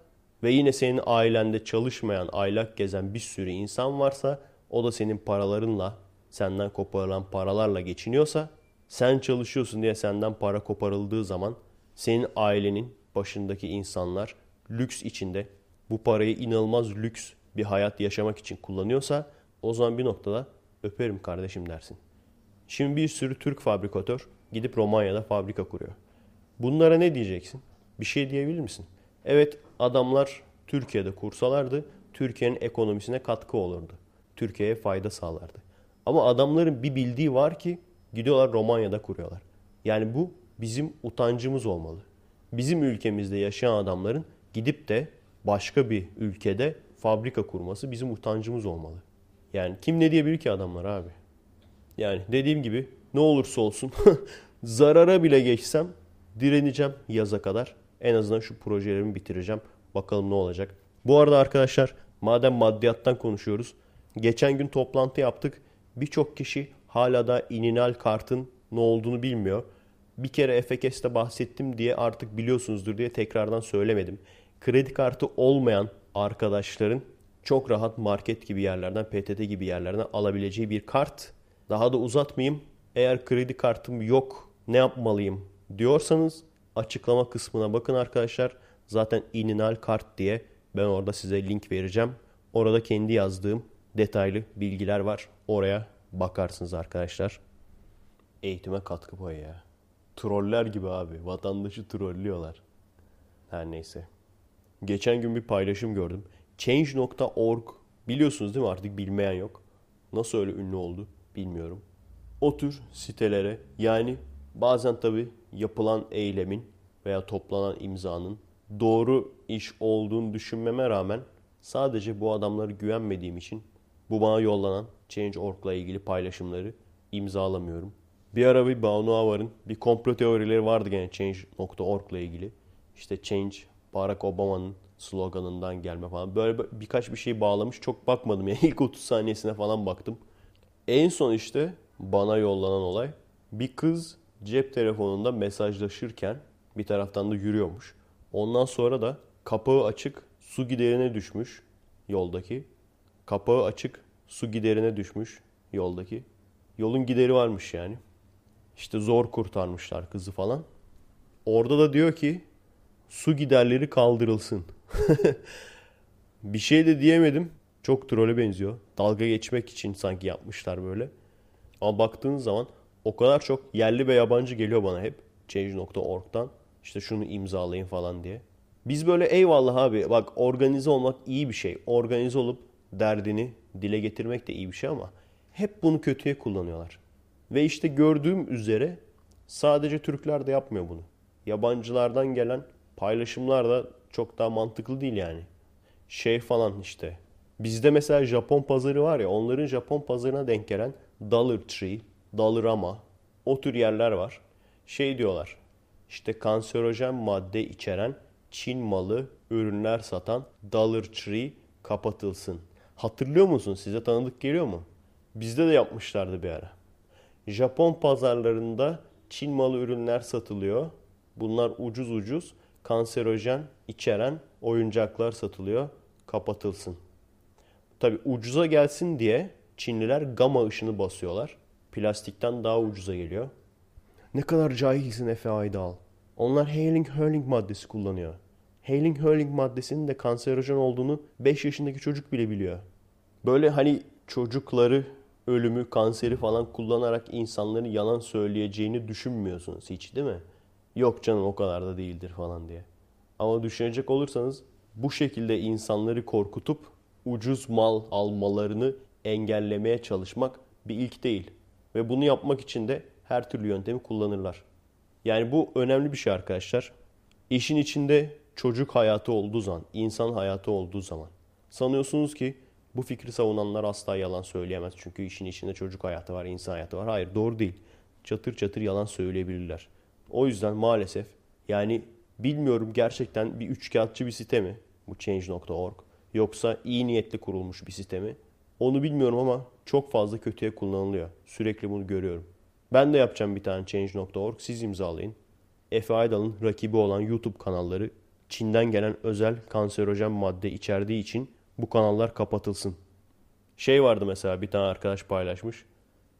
ve yine senin ailende çalışmayan, aylak gezen bir sürü insan varsa o da senin paralarınla, senden koparılan paralarla geçiniyorsa sen çalışıyorsun diye senden para koparıldığı zaman senin ailenin başındaki insanlar lüks içinde bu parayı inanılmaz lüks bir hayat yaşamak için kullanıyorsa o zaman bir noktada öperim kardeşim dersin. Şimdi bir sürü Türk fabrikatör gidip Romanya'da fabrika kuruyor. Bunlara ne diyeceksin? Bir şey diyebilir misin? Evet adamlar Türkiye'de kursalardı Türkiye'nin ekonomisine katkı olurdu. Türkiye'ye fayda sağlardı. Ama adamların bir bildiği var ki gidiyorlar Romanya'da kuruyorlar. Yani bu bizim utancımız olmalı. Bizim ülkemizde yaşayan adamların gidip de başka bir ülkede fabrika kurması bizim utancımız olmalı. Yani kim ne diyebilir ki adamlar abi? Yani dediğim gibi ne olursa olsun zarara bile geçsem direneceğim yaza kadar. En azından şu projelerimi bitireceğim. Bakalım ne olacak. Bu arada arkadaşlar madem maddiyattan konuşuyoruz. Geçen gün toplantı yaptık. Birçok kişi hala da ininal kartın ne olduğunu bilmiyor. Bir kere Efekes'te bahsettim diye artık biliyorsunuzdur diye tekrardan söylemedim. Kredi kartı olmayan arkadaşların çok rahat market gibi yerlerden, PTT gibi yerlerden alabileceği bir kart. Daha da uzatmayayım. Eğer kredi kartım yok ne yapmalıyım diyorsanız açıklama kısmına bakın arkadaşlar. Zaten ininal kart diye ben orada size link vereceğim. Orada kendi yazdığım detaylı bilgiler var. Oraya bakarsınız arkadaşlar. Eğitime katkı payı ya. Troller gibi abi. Vatandaşı trollüyorlar. Her neyse. Geçen gün bir paylaşım gördüm. Change.org biliyorsunuz değil mi artık bilmeyen yok. Nasıl öyle ünlü oldu bilmiyorum. O tür sitelere yani bazen tabi yapılan eylemin veya toplanan imzanın doğru iş olduğunu düşünmeme rağmen sadece bu adamlara güvenmediğim için bu bana yollanan Change.org'la ilgili paylaşımları imzalamıyorum. Bir ara bir Banu Avar'ın bir komplo teorileri vardı gene Change.org'la ilgili. İşte Change Barack Obama'nın sloganından gelme falan. Böyle birkaç bir şey bağlamış. Çok bakmadım yani ilk 30 saniyesine falan baktım. En son işte bana yollanan olay bir kız cep telefonunda mesajlaşırken bir taraftan da yürüyormuş. Ondan sonra da kapağı açık su giderine düşmüş yoldaki. Kapağı açık su giderine düşmüş yoldaki. Yolun gideri varmış yani. İşte zor kurtarmışlar kızı falan. Orada da diyor ki su giderleri kaldırılsın. bir şey de diyemedim. Çok trole benziyor. Dalga geçmek için sanki yapmışlar böyle. Ama baktığınız zaman o kadar çok yerli ve yabancı geliyor bana hep. Change.org'dan. İşte şunu imzalayın falan diye. Biz böyle eyvallah abi bak organize olmak iyi bir şey. Organize olup derdini dile getirmek de iyi bir şey ama hep bunu kötüye kullanıyorlar. Ve işte gördüğüm üzere sadece Türkler de yapmıyor bunu. Yabancılardan gelen paylaşımlar da çok daha mantıklı değil yani. Şey falan işte. Bizde mesela Japon pazarı var ya onların Japon pazarına denk gelen Dollar Tree, Dollarama o tür yerler var. Şey diyorlar işte kanserojen madde içeren Çin malı ürünler satan Dollar Tree kapatılsın. Hatırlıyor musun? Size tanıdık geliyor mu? Bizde de yapmışlardı bir ara. Japon pazarlarında Çin malı ürünler satılıyor. Bunlar ucuz ucuz kanserojen içeren oyuncaklar satılıyor. Kapatılsın. Tabi ucuza gelsin diye Çinliler gama ışını basıyorlar. Plastikten daha ucuza geliyor. Ne kadar cahilsin Efe Aydal. Onlar Hailing Hurling maddesi kullanıyor. Hailing Hurling maddesinin de kanserojen olduğunu 5 yaşındaki çocuk bile biliyor. Böyle hani çocukları ölümü, kanseri falan kullanarak insanların yalan söyleyeceğini düşünmüyorsunuz hiç değil mi? Yok canım o kadar da değildir falan diye. Ama düşünecek olursanız bu şekilde insanları korkutup ucuz mal almalarını engellemeye çalışmak bir ilk değil. Ve bunu yapmak için de her türlü yöntemi kullanırlar. Yani bu önemli bir şey arkadaşlar. İşin içinde çocuk hayatı olduğu zaman, insan hayatı olduğu zaman sanıyorsunuz ki bu fikri savunanlar asla yalan söyleyemez. Çünkü işin içinde çocuk hayatı var, insan hayatı var. Hayır doğru değil. Çatır çatır yalan söyleyebilirler. O yüzden maalesef yani bilmiyorum gerçekten bir üçkağıtçı bir site mi bu change.org yoksa iyi niyetli kurulmuş bir site mi? Onu bilmiyorum ama çok fazla kötüye kullanılıyor. Sürekli bunu görüyorum. Ben de yapacağım bir tane change.org. Siz imzalayın. Efe Aydal'ın rakibi olan YouTube kanalları Çin'den gelen özel kanserojen madde içerdiği için bu kanallar kapatılsın. Şey vardı mesela bir tane arkadaş paylaşmış.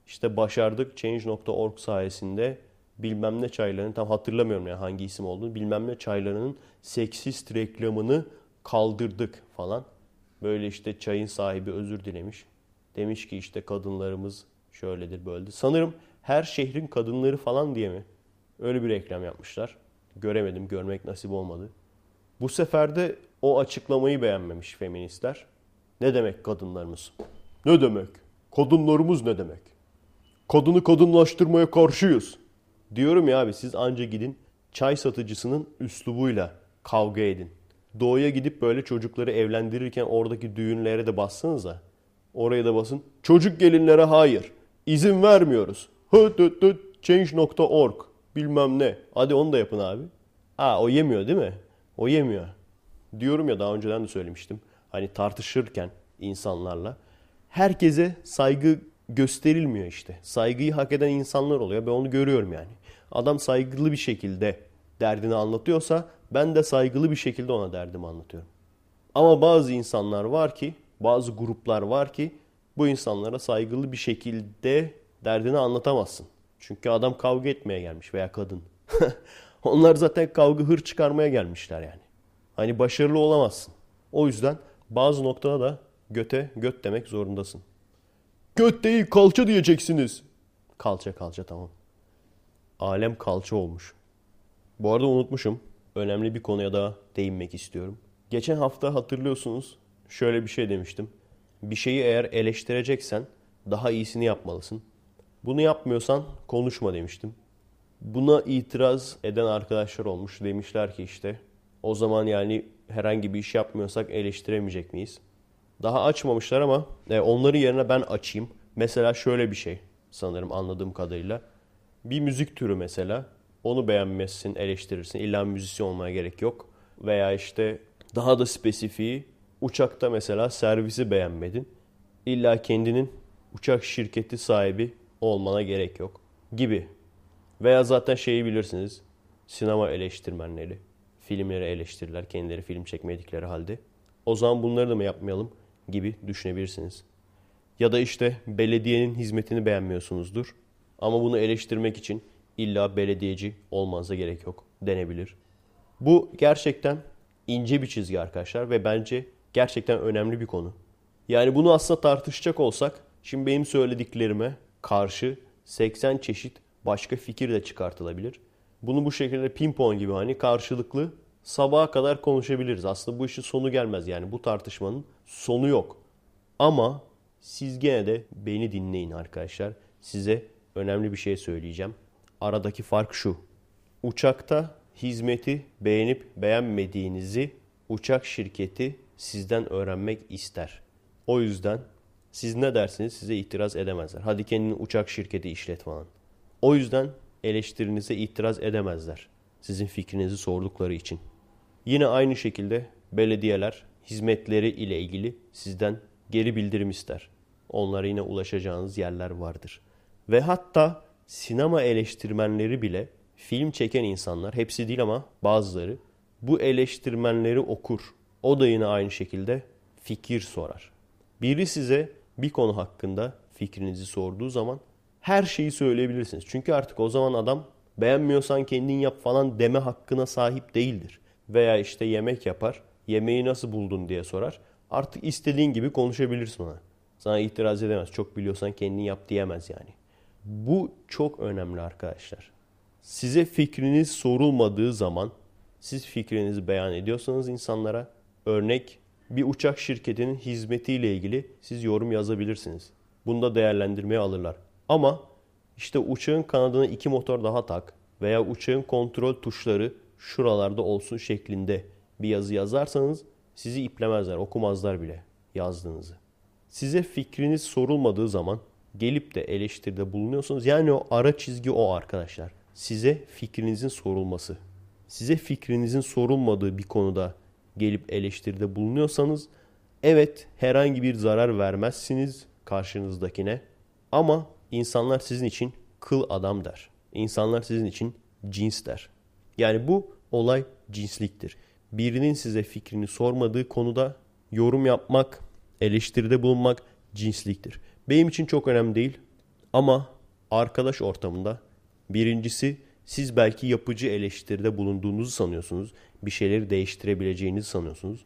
İşte başardık change.org sayesinde bilmem ne çaylarının tam hatırlamıyorum ya yani hangi isim olduğunu bilmem ne çaylarının seksist reklamını kaldırdık falan. Böyle işte çayın sahibi özür dilemiş. Demiş ki işte kadınlarımız şöyledir böyledir. Sanırım her şehrin kadınları falan diye mi? Öyle bir reklam yapmışlar. Göremedim, görmek nasip olmadı. Bu sefer de o açıklamayı beğenmemiş feministler. Ne demek kadınlarımız? Ne demek? Kadınlarımız ne demek? Kadını kadınlaştırmaya karşıyız. Diyorum ya abi siz anca gidin çay satıcısının üslubuyla kavga edin. Doğuya gidip böyle çocukları evlendirirken oradaki düğünlere de bassanıza. Oraya da basın. Çocuk gelinlere hayır. İzin vermiyoruz. Change.org bilmem ne. Hadi onu da yapın abi. Ha o yemiyor değil mi? O yemiyor. Diyorum ya daha önceden de söylemiştim. Hani tartışırken insanlarla herkese saygı gösterilmiyor işte. Saygıyı hak eden insanlar oluyor. Ben onu görüyorum yani. Adam saygılı bir şekilde derdini anlatıyorsa ben de saygılı bir şekilde ona derdimi anlatıyorum. Ama bazı insanlar var ki, bazı gruplar var ki bu insanlara saygılı bir şekilde derdini anlatamazsın. Çünkü adam kavga etmeye gelmiş veya kadın. Onlar zaten kavga hır çıkarmaya gelmişler yani. Hani başarılı olamazsın. O yüzden bazı noktada da göte göt demek zorundasın. Göt değil kalça diyeceksiniz. Kalça kalça tamam. Alem kalça olmuş. Bu arada unutmuşum. Önemli bir konuya da değinmek istiyorum. Geçen hafta hatırlıyorsunuz şöyle bir şey demiştim. Bir şeyi eğer eleştireceksen daha iyisini yapmalısın. Bunu yapmıyorsan konuşma demiştim. Buna itiraz eden arkadaşlar olmuş. Demişler ki işte o zaman yani herhangi bir iş yapmıyorsak eleştiremeyecek miyiz? Daha açmamışlar ama e, onların yerine ben açayım. Mesela şöyle bir şey sanırım anladığım kadarıyla. Bir müzik türü mesela. Onu beğenmezsin, eleştirirsin. İlla müzisyen olmaya gerek yok. Veya işte daha da spesifiği uçakta mesela servisi beğenmedin. İlla kendinin uçak şirketi sahibi olmana gerek yok gibi. Veya zaten şeyi bilirsiniz. Sinema eleştirmenleri. Filmleri eleştirirler. Kendileri film çekmedikleri halde. O zaman bunları da mı yapmayalım gibi düşünebilirsiniz. Ya da işte belediyenin hizmetini beğenmiyorsunuzdur. Ama bunu eleştirmek için illa belediyeci olmanıza gerek yok denebilir. Bu gerçekten ince bir çizgi arkadaşlar ve bence gerçekten önemli bir konu. Yani bunu aslında tartışacak olsak şimdi benim söylediklerime karşı 80 çeşit başka fikir de çıkartılabilir. Bunu bu şekilde pimpon gibi hani karşılıklı sabaha kadar konuşabiliriz. Aslında bu işin sonu gelmez yani bu tartışmanın sonu yok. Ama siz gene de beni dinleyin arkadaşlar. Size önemli bir şey söyleyeceğim. Aradaki fark şu. Uçakta hizmeti beğenip beğenmediğinizi uçak şirketi sizden öğrenmek ister. O yüzden siz ne dersiniz size itiraz edemezler. Hadi kendini uçak şirketi işlet falan. O yüzden eleştirinize itiraz edemezler. Sizin fikrinizi sordukları için. Yine aynı şekilde belediyeler hizmetleri ile ilgili sizden geri bildirim ister. Onlara yine ulaşacağınız yerler vardır. Ve hatta sinema eleştirmenleri bile film çeken insanlar, hepsi değil ama bazıları bu eleştirmenleri okur. O da yine aynı şekilde fikir sorar. Biri size bir konu hakkında fikrinizi sorduğu zaman her şeyi söyleyebilirsiniz. Çünkü artık o zaman adam beğenmiyorsan kendin yap falan deme hakkına sahip değildir. Veya işte yemek yapar, yemeği nasıl buldun diye sorar. Artık istediğin gibi konuşabilirsin ona. Sana itiraz edemez. Çok biliyorsan kendin yap diyemez yani. Bu çok önemli arkadaşlar. Size fikriniz sorulmadığı zaman siz fikrinizi beyan ediyorsanız insanlara örnek bir uçak şirketinin hizmetiyle ilgili siz yorum yazabilirsiniz. Bunu da değerlendirmeye alırlar. Ama işte uçağın kanadına iki motor daha tak veya uçağın kontrol tuşları şuralarda olsun şeklinde bir yazı yazarsanız sizi iplemezler, okumazlar bile yazdığınızı. Size fikriniz sorulmadığı zaman gelip de eleştiride bulunuyorsunuz. Yani o ara çizgi o arkadaşlar. Size fikrinizin sorulması. Size fikrinizin sorulmadığı bir konuda gelip eleştiride bulunuyorsanız evet herhangi bir zarar vermezsiniz karşınızdakine ama insanlar sizin için kıl adam der. İnsanlar sizin için cins der. Yani bu olay cinsliktir. Birinin size fikrini sormadığı konuda yorum yapmak, eleştiride bulunmak cinsliktir. Benim için çok önemli değil ama arkadaş ortamında birincisi siz belki yapıcı eleştiride bulunduğunuzu sanıyorsunuz. Bir şeyleri değiştirebileceğinizi sanıyorsunuz.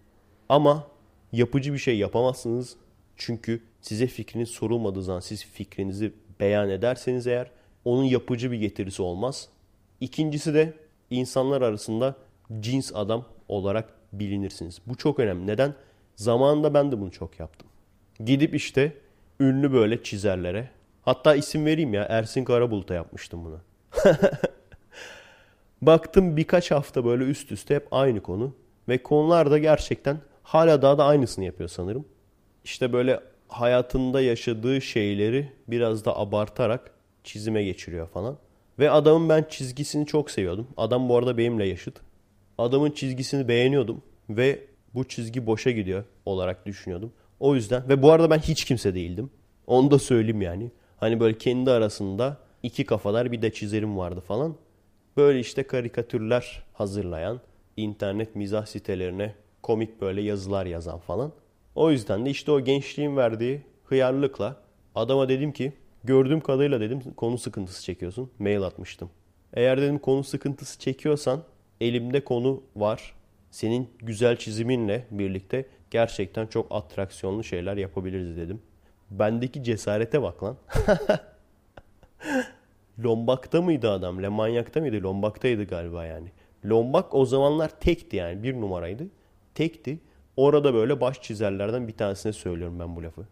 Ama yapıcı bir şey yapamazsınız. Çünkü size fikriniz sorulmadığı zaman siz fikrinizi beyan ederseniz eğer onun yapıcı bir getirisi olmaz. İkincisi de insanlar arasında cins adam olarak bilinirsiniz. Bu çok önemli. Neden? Zamanında ben de bunu çok yaptım. Gidip işte ünlü böyle çizerlere hatta isim vereyim ya Ersin Karabulut'a yapmıştım bunu. Baktım birkaç hafta böyle üst üste hep aynı konu ve konular da gerçekten hala daha da aynısını yapıyor sanırım. İşte böyle hayatında yaşadığı şeyleri biraz da abartarak çizime geçiriyor falan. Ve adamın ben çizgisini çok seviyordum. Adam bu arada benimle yaşıt. Adamın çizgisini beğeniyordum ve bu çizgi boşa gidiyor olarak düşünüyordum. O yüzden ve bu arada ben hiç kimse değildim. Onu da söyleyeyim yani. Hani böyle kendi arasında iki kafalar bir de çizerim vardı falan. Böyle işte karikatürler hazırlayan, internet mizah sitelerine komik böyle yazılar yazan falan. O yüzden de işte o gençliğin verdiği hıyarlıkla adama dedim ki gördüğüm kadarıyla dedim konu sıkıntısı çekiyorsun. Mail atmıştım. Eğer dedim konu sıkıntısı çekiyorsan elimde konu var. Senin güzel çiziminle birlikte gerçekten çok atraksiyonlu şeyler yapabiliriz dedim. Bendeki cesarete bak lan. Lombak'ta mıydı adam? Lemanyak'ta mıydı? Lombak'taydı galiba yani. Lombak o zamanlar tekti yani bir numaraydı. Tekti. Orada böyle baş çizerlerden bir tanesine söylüyorum ben bu lafı.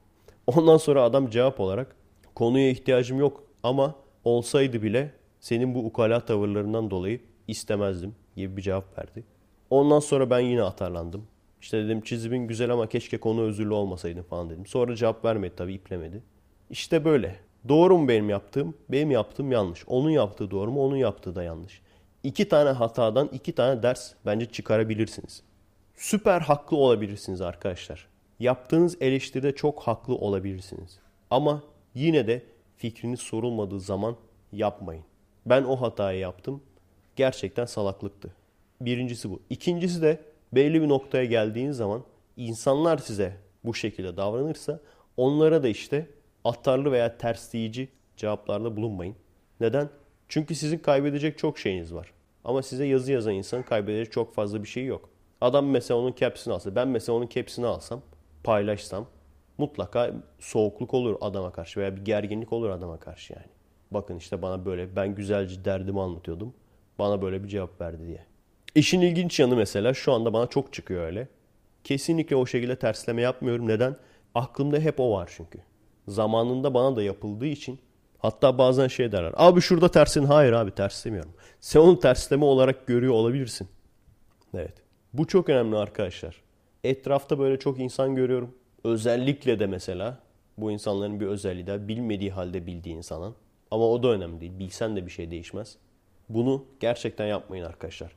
Ondan sonra adam cevap olarak konuya ihtiyacım yok ama olsaydı bile senin bu ukala tavırlarından dolayı istemezdim gibi bir cevap verdi. Ondan sonra ben yine atarlandım. İşte dedim çizimin güzel ama keşke konu özürlü olmasaydın falan dedim. Sonra cevap vermedi tabii iplemedi. İşte böyle. Doğru mu benim yaptığım? Benim yaptığım yanlış. Onun yaptığı doğru mu? Onun yaptığı da yanlış. İki tane hatadan iki tane ders bence çıkarabilirsiniz. Süper haklı olabilirsiniz arkadaşlar. Yaptığınız eleştiride çok haklı olabilirsiniz. Ama yine de fikriniz sorulmadığı zaman yapmayın. Ben o hatayı yaptım. Gerçekten salaklıktı. Birincisi bu. İkincisi de belli bir noktaya geldiğiniz zaman insanlar size bu şekilde davranırsa onlara da işte atarlı veya tersleyici cevaplarda bulunmayın. Neden? Çünkü sizin kaybedecek çok şeyiniz var. Ama size yazı yazan insanın kaybedecek çok fazla bir şey yok. Adam mesela onun capsini alsa, ben mesela onun capsini alsam, paylaşsam mutlaka soğukluk olur adama karşı veya bir gerginlik olur adama karşı yani. Bakın işte bana böyle ben güzelce derdimi anlatıyordum. Bana böyle bir cevap verdi diye. İşin ilginç yanı mesela şu anda bana çok çıkıyor öyle. Kesinlikle o şekilde tersleme yapmıyorum. Neden? Aklımda hep o var çünkü. Zamanında bana da yapıldığı için hatta bazen şey derler. Abi şurada tersin. Hayır abi terslemiyorum. Sen onu tersleme olarak görüyor olabilirsin. Evet. Bu çok önemli arkadaşlar. Etrafta böyle çok insan görüyorum. Özellikle de mesela bu insanların bir özelliği de bilmediği halde bildiği insanın. Ama o da önemli değil. Bilsen de bir şey değişmez. Bunu gerçekten yapmayın arkadaşlar.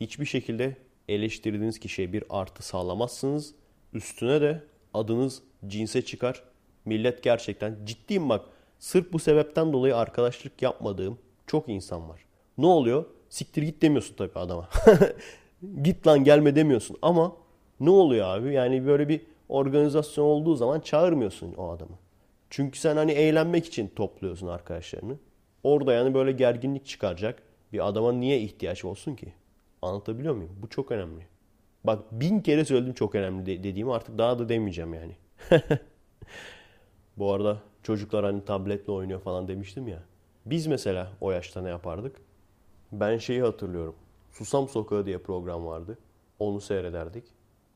Hiçbir şekilde eleştirdiğiniz kişiye bir artı sağlamazsınız. Üstüne de adınız cinse çıkar. Millet gerçekten ciddiyim bak. Sırf bu sebepten dolayı arkadaşlık yapmadığım çok insan var. Ne oluyor? Siktir git demiyorsun tabii adama. git lan gelme demiyorsun ama ne oluyor abi? Yani böyle bir organizasyon olduğu zaman çağırmıyorsun o adamı. Çünkü sen hani eğlenmek için topluyorsun arkadaşlarını. Orada yani böyle gerginlik çıkaracak bir adama niye ihtiyaç olsun ki? Anlatabiliyor muyum? Bu çok önemli. Bak bin kere söyledim çok önemli dediğimi artık daha da demeyeceğim yani. Bu arada çocuklar hani tabletle oynuyor falan demiştim ya. Biz mesela o yaşta ne yapardık? Ben şeyi hatırlıyorum. Susam Sokağı diye program vardı. Onu seyrederdik.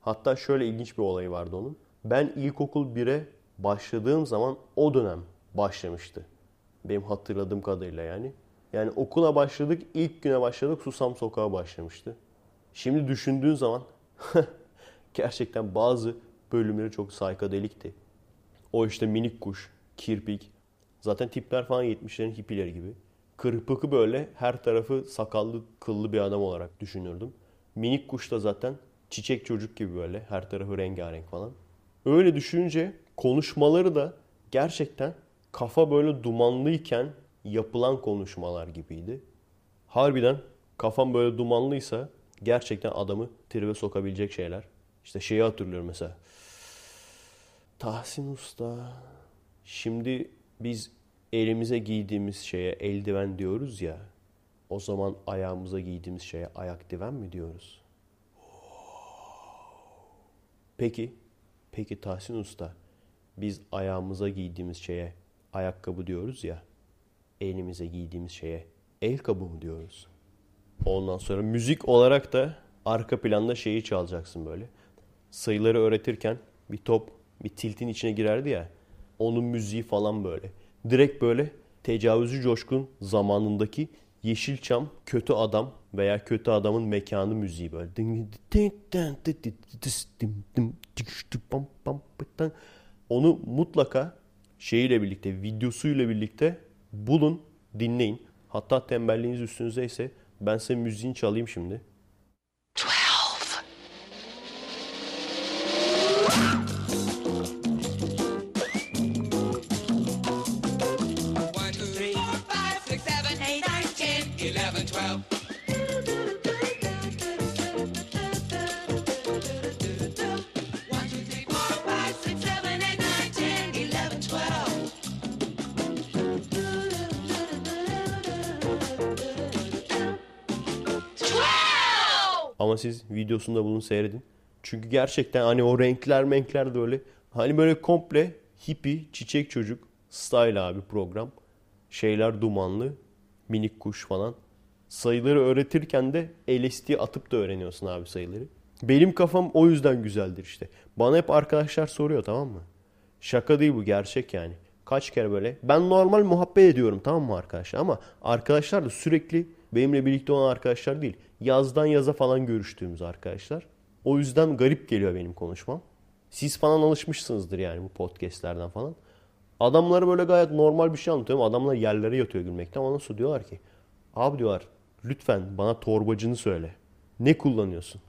Hatta şöyle ilginç bir olayı vardı onun. Ben ilkokul 1'e başladığım zaman o dönem başlamıştı. Benim hatırladığım kadarıyla yani. Yani okula başladık, ilk güne başladık Susam Sokağı başlamıştı. Şimdi düşündüğün zaman gerçekten bazı bölümleri çok saykadelikti. O işte minik kuş, kirpik, zaten tipler falan 70'lerin hippileri gibi. Kırpıkı böyle her tarafı sakallı, kıllı bir adam olarak düşünürdüm. Minik kuş da zaten çiçek çocuk gibi böyle her tarafı rengarenk falan. Öyle düşününce konuşmaları da gerçekten kafa böyle dumanlıyken yapılan konuşmalar gibiydi. Harbiden kafam böyle dumanlıysa gerçekten adamı tribe sokabilecek şeyler. İşte şeyi hatırlıyorum mesela. Tahsin Usta. Şimdi biz elimize giydiğimiz şeye eldiven diyoruz ya. O zaman ayağımıza giydiğimiz şeye ayak diven mi diyoruz? Peki, peki Tahsin Usta, biz ayağımıza giydiğimiz şeye ayakkabı diyoruz ya elimize giydiğimiz şeye el kabı mı diyoruz? Ondan sonra müzik olarak da arka planda şeyi çalacaksın böyle. Sayıları öğretirken bir top bir tiltin içine girerdi ya. Onun müziği falan böyle. Direkt böyle tecavüzcü coşkun zamanındaki Yeşilçam kötü adam veya kötü adamın mekanı müziği böyle. Onu mutlaka şeyiyle birlikte, videosuyla birlikte bulun, dinleyin. Hatta tembelliğiniz üstünüzde ise ben size müziğini çalayım şimdi. Videosunda bunu seyredin. Çünkü gerçekten hani o renkler menkler de öyle. Hani böyle komple hippie, çiçek çocuk style abi program. Şeyler dumanlı, minik kuş falan. Sayıları öğretirken de LSD atıp da öğreniyorsun abi sayıları. Benim kafam o yüzden güzeldir işte. Bana hep arkadaşlar soruyor tamam mı? Şaka değil bu gerçek yani. Kaç kere böyle. Ben normal muhabbet ediyorum tamam mı arkadaşlar? Ama arkadaşlar da sürekli benimle birlikte olan arkadaşlar değil. Yazdan yaza falan görüştüğümüz arkadaşlar. O yüzden garip geliyor benim konuşmam. Siz falan alışmışsınızdır yani bu podcastlerden falan. Adamlara böyle gayet normal bir şey anlatıyorum. Adamlar yerlere yatıyor gülmekten. Ama nasıl diyorlar ki? Abi diyorlar lütfen bana torbacını söyle. Ne kullanıyorsun?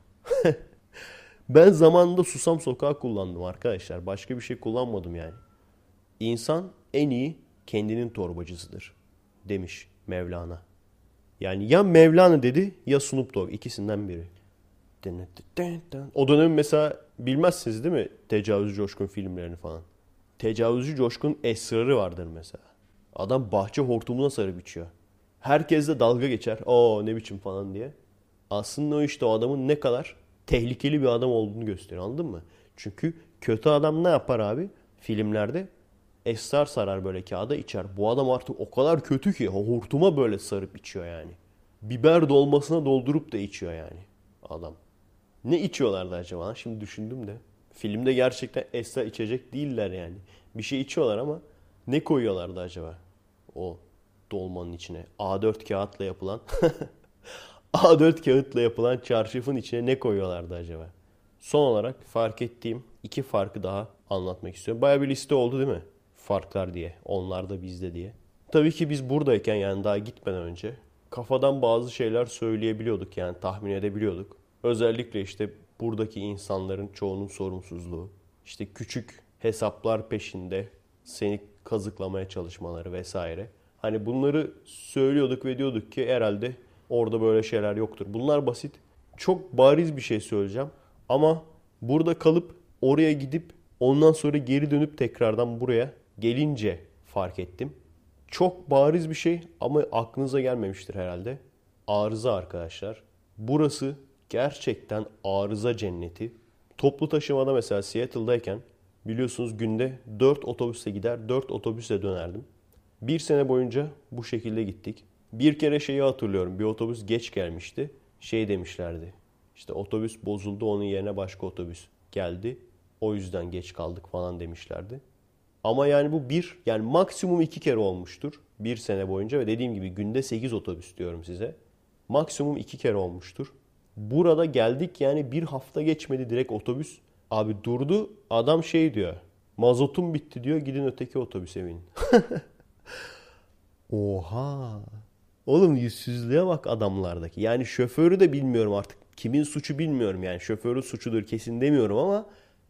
ben zamanında Susam Sokağı kullandım arkadaşlar. Başka bir şey kullanmadım yani. İnsan en iyi kendinin torbacısıdır demiş Mevlana. Yani ya Mevlana dedi ya Snoop Dogg ikisinden biri. O dönem mesela bilmezsiniz değil mi Tecavüzcü Coşkun filmlerini falan. Tecavüzcü Coşkun esrarı vardır mesela. Adam bahçe hortumuna sarıp içiyor. Herkes de dalga geçer. O ne biçim falan diye. Aslında o işte o adamın ne kadar tehlikeli bir adam olduğunu gösteriyor anladın mı? Çünkü kötü adam ne yapar abi filmlerde? Esrar sarar böyle kağıda içer. Bu adam artık o kadar kötü ki hortuma böyle sarıp içiyor yani. Biber dolmasına doldurup da içiyor yani adam. Ne içiyorlardı acaba? Şimdi düşündüm de. Filmde gerçekten esrar içecek değiller yani. Bir şey içiyorlar ama ne koyuyorlardı acaba? O dolmanın içine. A4 kağıtla yapılan A4 kağıtla yapılan çarşafın içine ne koyuyorlardı acaba? Son olarak fark ettiğim iki farkı daha anlatmak istiyorum. Baya bir liste oldu değil mi? Farklar diye. Onlar da bizde diye. Tabii ki biz buradayken yani daha gitmeden önce kafadan bazı şeyler söyleyebiliyorduk yani tahmin edebiliyorduk. Özellikle işte buradaki insanların çoğunun sorumsuzluğu, işte küçük hesaplar peşinde seni kazıklamaya çalışmaları vesaire. Hani bunları söylüyorduk ve diyorduk ki herhalde orada böyle şeyler yoktur. Bunlar basit. Çok bariz bir şey söyleyeceğim. Ama burada kalıp oraya gidip ondan sonra geri dönüp tekrardan buraya gelince fark ettim. Çok bariz bir şey ama aklınıza gelmemiştir herhalde. Arıza arkadaşlar. Burası gerçekten arıza cenneti. Toplu taşımada mesela Seattle'dayken biliyorsunuz günde 4 otobüse gider 4 otobüse dönerdim. Bir sene boyunca bu şekilde gittik. Bir kere şeyi hatırlıyorum. Bir otobüs geç gelmişti. Şey demişlerdi. İşte otobüs bozuldu onun yerine başka otobüs geldi. O yüzden geç kaldık falan demişlerdi. Ama yani bu bir yani maksimum iki kere olmuştur. Bir sene boyunca ve dediğim gibi günde 8 otobüs diyorum size. Maksimum iki kere olmuştur. Burada geldik yani bir hafta geçmedi direkt otobüs. Abi durdu adam şey diyor. Mazotum bitti diyor gidin öteki otobüse binin. Oha. Oğlum yüzsüzlüğe bak adamlardaki. Yani şoförü de bilmiyorum artık. Kimin suçu bilmiyorum yani. Şoförün suçudur kesin demiyorum ama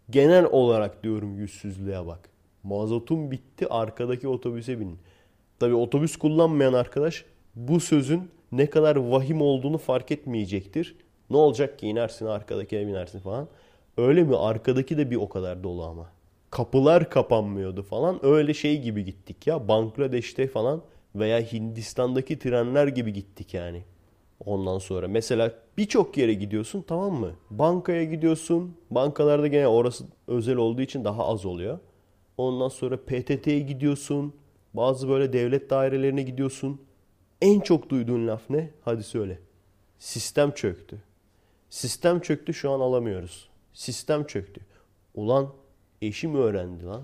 genel olarak diyorum yüzsüzlüğe bak. Mazotum bitti arkadaki otobüse binin. Tabi otobüs kullanmayan arkadaş bu sözün ne kadar vahim olduğunu fark etmeyecektir. Ne olacak ki inersin arkadakine binersin falan. Öyle mi? Arkadaki de bir o kadar dolu ama. Kapılar kapanmıyordu falan. Öyle şey gibi gittik ya. Bangladeş'te falan veya Hindistan'daki trenler gibi gittik yani. Ondan sonra mesela birçok yere gidiyorsun tamam mı? Bankaya gidiyorsun. Bankalarda gene orası özel olduğu için daha az oluyor. Ondan sonra PTT'ye gidiyorsun. Bazı böyle devlet dairelerine gidiyorsun. En çok duyduğun laf ne? Hadi söyle. Sistem çöktü. Sistem çöktü şu an alamıyoruz. Sistem çöktü. Ulan eşim öğrendi lan.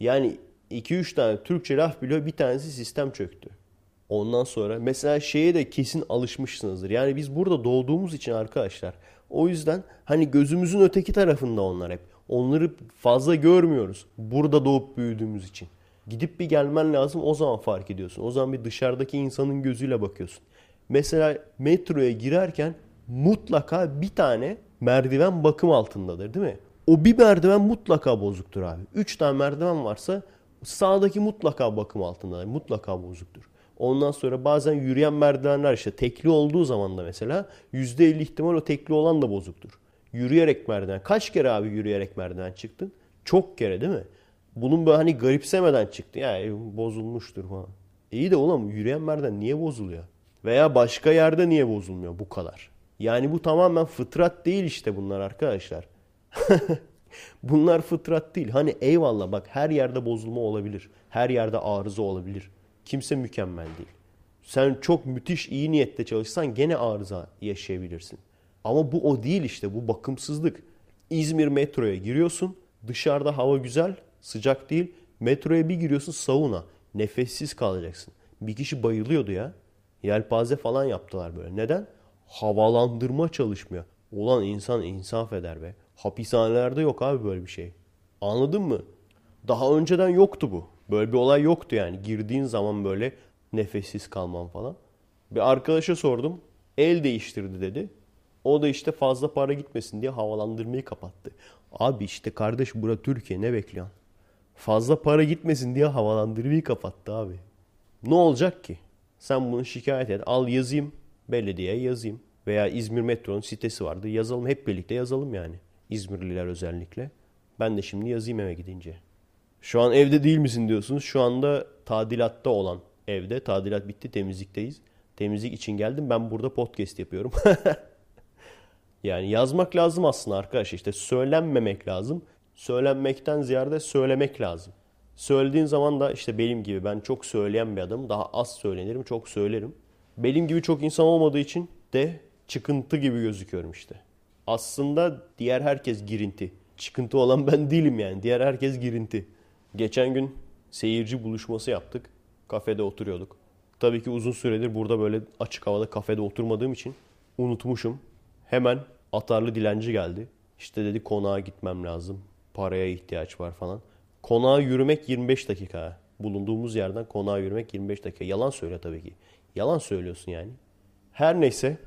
Yani 2-3 tane Türkçe laf biliyor bir tanesi sistem çöktü. Ondan sonra mesela şeye de kesin alışmışsınızdır. Yani biz burada doğduğumuz için arkadaşlar. O yüzden hani gözümüzün öteki tarafında onlar hep. Onları fazla görmüyoruz. Burada doğup büyüdüğümüz için. Gidip bir gelmen lazım o zaman fark ediyorsun. O zaman bir dışarıdaki insanın gözüyle bakıyorsun. Mesela metroya girerken mutlaka bir tane merdiven bakım altındadır değil mi? O bir merdiven mutlaka bozuktur abi. Üç tane merdiven varsa sağdaki mutlaka bakım altındadır. Mutlaka bozuktur. Ondan sonra bazen yürüyen merdivenler işte tekli olduğu zaman da mesela %50 ihtimal o tekli olan da bozuktur. Yürüyerek merdiven. Kaç kere abi yürüyerek merdiven çıktın? Çok kere değil mi? Bunun böyle hani garipsemeden çıktı. Ya bozulmuştur falan. İyi de oğlum yürüyen merdiven niye bozuluyor? Veya başka yerde niye bozulmuyor bu kadar? Yani bu tamamen fıtrat değil işte bunlar arkadaşlar. bunlar fıtrat değil. Hani eyvallah bak her yerde bozulma olabilir. Her yerde arıza olabilir. Kimse mükemmel değil. Sen çok müthiş iyi niyetle çalışsan gene arıza yaşayabilirsin. Ama bu o değil işte bu bakımsızlık. İzmir metroya giriyorsun. Dışarıda hava güzel, sıcak değil. Metroya bir giriyorsun sauna. Nefessiz kalacaksın. Bir kişi bayılıyordu ya. Yelpaze falan yaptılar böyle. Neden? Havalandırma çalışmıyor. Ulan insan insaf eder be. Hapishanelerde yok abi böyle bir şey. Anladın mı? Daha önceden yoktu bu. Böyle bir olay yoktu yani. Girdiğin zaman böyle nefessiz kalman falan. Bir arkadaşa sordum. El değiştirdi dedi. O da işte fazla para gitmesin diye havalandırmayı kapattı. Abi işte kardeş bura Türkiye ne bekliyorsun? Fazla para gitmesin diye havalandırmayı kapattı abi. Ne olacak ki? Sen bunu şikayet et. Al yazayım. Belediyeye yazayım. Veya İzmir Metro'nun sitesi vardı. Yazalım hep birlikte yazalım yani. İzmirliler özellikle. Ben de şimdi yazayım eve gidince. Şu an evde değil misin diyorsunuz. Şu anda tadilatta olan evde. Tadilat bitti temizlikteyiz. Temizlik için geldim. Ben burada podcast yapıyorum. yani yazmak lazım aslında arkadaşlar. İşte söylenmemek lazım. Söylenmekten ziyade söylemek lazım. Söylediğin zaman da işte benim gibi ben çok söyleyen bir adamım. Daha az söylenirim, çok söylerim. Benim gibi çok insan olmadığı için de çıkıntı gibi gözüküyorum işte. Aslında diğer herkes girinti. Çıkıntı olan ben değilim yani. Diğer herkes girinti. Geçen gün seyirci buluşması yaptık. Kafede oturuyorduk. Tabii ki uzun süredir burada böyle açık havada kafede oturmadığım için unutmuşum. Hemen atarlı dilenci geldi. İşte dedi konağa gitmem lazım. Paraya ihtiyaç var falan. Konağa yürümek 25 dakika. Bulunduğumuz yerden konağa yürümek 25 dakika. Yalan söyle tabii ki. Yalan söylüyorsun yani. Her neyse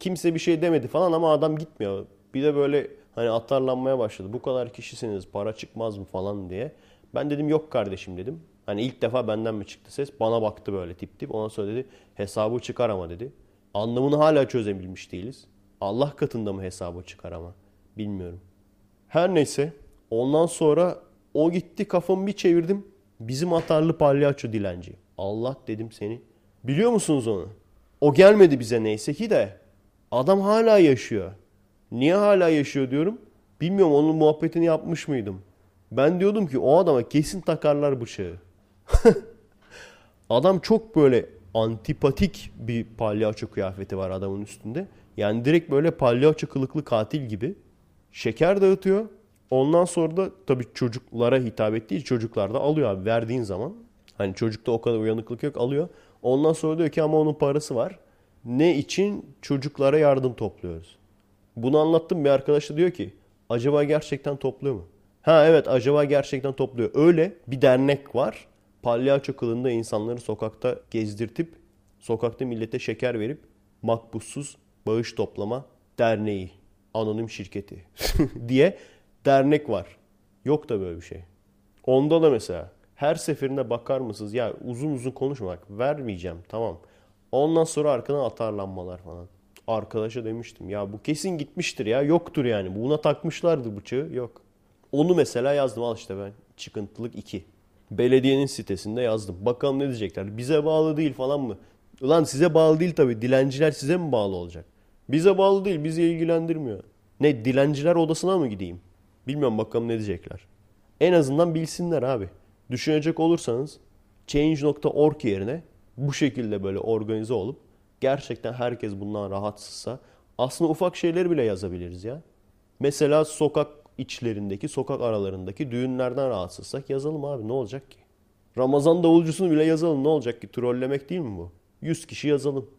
kimse bir şey demedi falan ama adam gitmiyor. Bir de böyle hani atarlanmaya başladı. Bu kadar kişisiniz para çıkmaz mı falan diye. Ben dedim yok kardeşim dedim. Hani ilk defa benden mi çıktı ses? Bana baktı böyle tip tip. Ondan sonra dedi hesabı çıkar ama dedi. Anlamını hala çözebilmiş değiliz. Allah katında mı hesabı çıkar ama? Bilmiyorum. Her neyse ondan sonra o gitti kafamı bir çevirdim. Bizim atarlı palyaço dilenci. Allah dedim seni. Biliyor musunuz onu? O gelmedi bize neyse ki de. Adam hala yaşıyor. Niye hala yaşıyor diyorum. Bilmiyorum onun muhabbetini yapmış mıydım. Ben diyordum ki o adama kesin takarlar bıçağı. Adam çok böyle antipatik bir palyaço kıyafeti var adamın üstünde. Yani direkt böyle palyaço kılıklı katil gibi. Şeker dağıtıyor. Ondan sonra da tabii çocuklara hitap ettiği çocuklar da alıyor abi verdiğin zaman. Hani çocukta o kadar uyanıklık yok alıyor. Ondan sonra diyor ki ama onun parası var. Ne için? Çocuklara yardım topluyoruz. Bunu anlattım bir arkadaş da diyor ki acaba gerçekten topluyor mu? Ha evet acaba gerçekten topluyor. Öyle bir dernek var. Palyaço kılığında insanları sokakta gezdirtip sokakta millete şeker verip makbussuz bağış toplama derneği, anonim şirketi diye dernek var. Yok da böyle bir şey. Onda da mesela her seferinde bakar mısınız? Ya uzun uzun konuşmak vermeyeceğim tamam. Ondan sonra arkadan atarlanmalar falan. Arkadaşa demiştim ya bu kesin gitmiştir ya yoktur yani. Buna takmışlardı bıçağı yok. Onu mesela yazdım al işte ben çıkıntılık 2. Belediyenin sitesinde yazdım. Bakalım ne diyecekler. Bize bağlı değil falan mı? Ulan size bağlı değil tabii. Dilenciler size mi bağlı olacak? Bize bağlı değil. Bizi ilgilendirmiyor. Ne dilenciler odasına mı gideyim? Bilmiyorum bakalım ne diyecekler. En azından bilsinler abi. Düşünecek olursanız change.org yerine bu şekilde böyle organize olup gerçekten herkes bundan rahatsızsa aslında ufak şeyleri bile yazabiliriz ya. Mesela sokak içlerindeki, sokak aralarındaki düğünlerden rahatsızsak yazalım abi ne olacak ki? Ramazan davulcusunu bile yazalım ne olacak ki? Trollemek değil mi bu? 100 kişi yazalım.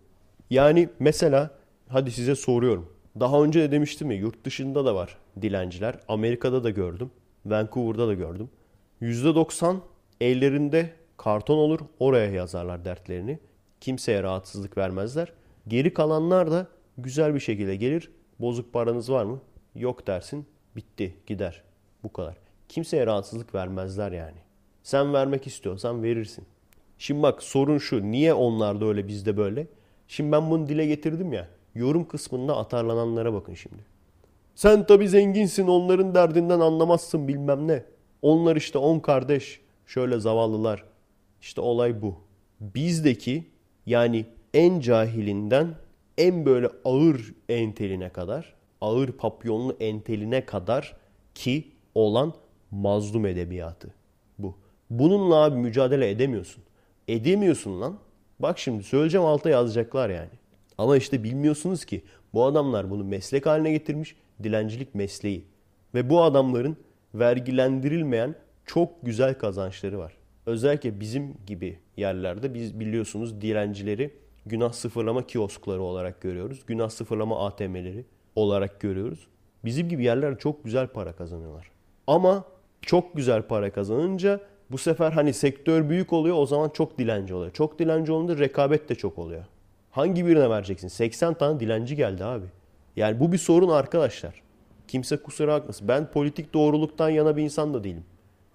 Yani mesela hadi size soruyorum. Daha önce de demiştim ya yurt dışında da var dilenciler. Amerika'da da gördüm. Vancouver'da da gördüm. %90 ellerinde karton olur oraya yazarlar dertlerini. Kimseye rahatsızlık vermezler. Geri kalanlar da güzel bir şekilde gelir. Bozuk paranız var mı? Yok dersin. Bitti gider. Bu kadar. Kimseye rahatsızlık vermezler yani. Sen vermek istiyorsan verirsin. Şimdi bak sorun şu. Niye onlarda öyle bizde böyle? Şimdi ben bunu dile getirdim ya. Yorum kısmında atarlananlara bakın şimdi. Sen tabi zenginsin onların derdinden anlamazsın bilmem ne. Onlar işte on kardeş. Şöyle zavallılar. İşte olay bu. Bizdeki yani en cahilinden en böyle ağır enteline kadar, ağır papyonlu enteline kadar ki olan mazlum edebiyatı bu. Bununla abi mücadele edemiyorsun. Edemiyorsun lan. Bak şimdi söyleyeceğim alta yazacaklar yani. Ama işte bilmiyorsunuz ki bu adamlar bunu meslek haline getirmiş. Dilencilik mesleği. Ve bu adamların vergilendirilmeyen çok güzel kazançları var. Özellikle bizim gibi yerlerde biz biliyorsunuz dilencileri günah sıfırlama kioskları olarak görüyoruz. Günah sıfırlama ATM'leri olarak görüyoruz. Bizim gibi yerler çok güzel para kazanıyorlar. Ama çok güzel para kazanınca bu sefer hani sektör büyük oluyor o zaman çok dilenci oluyor. Çok dilenci olunca rekabet de çok oluyor. Hangi birine vereceksin? 80 tane dilenci geldi abi. Yani bu bir sorun arkadaşlar. Kimse kusura bakmasın. Ben politik doğruluktan yana bir insan da değilim.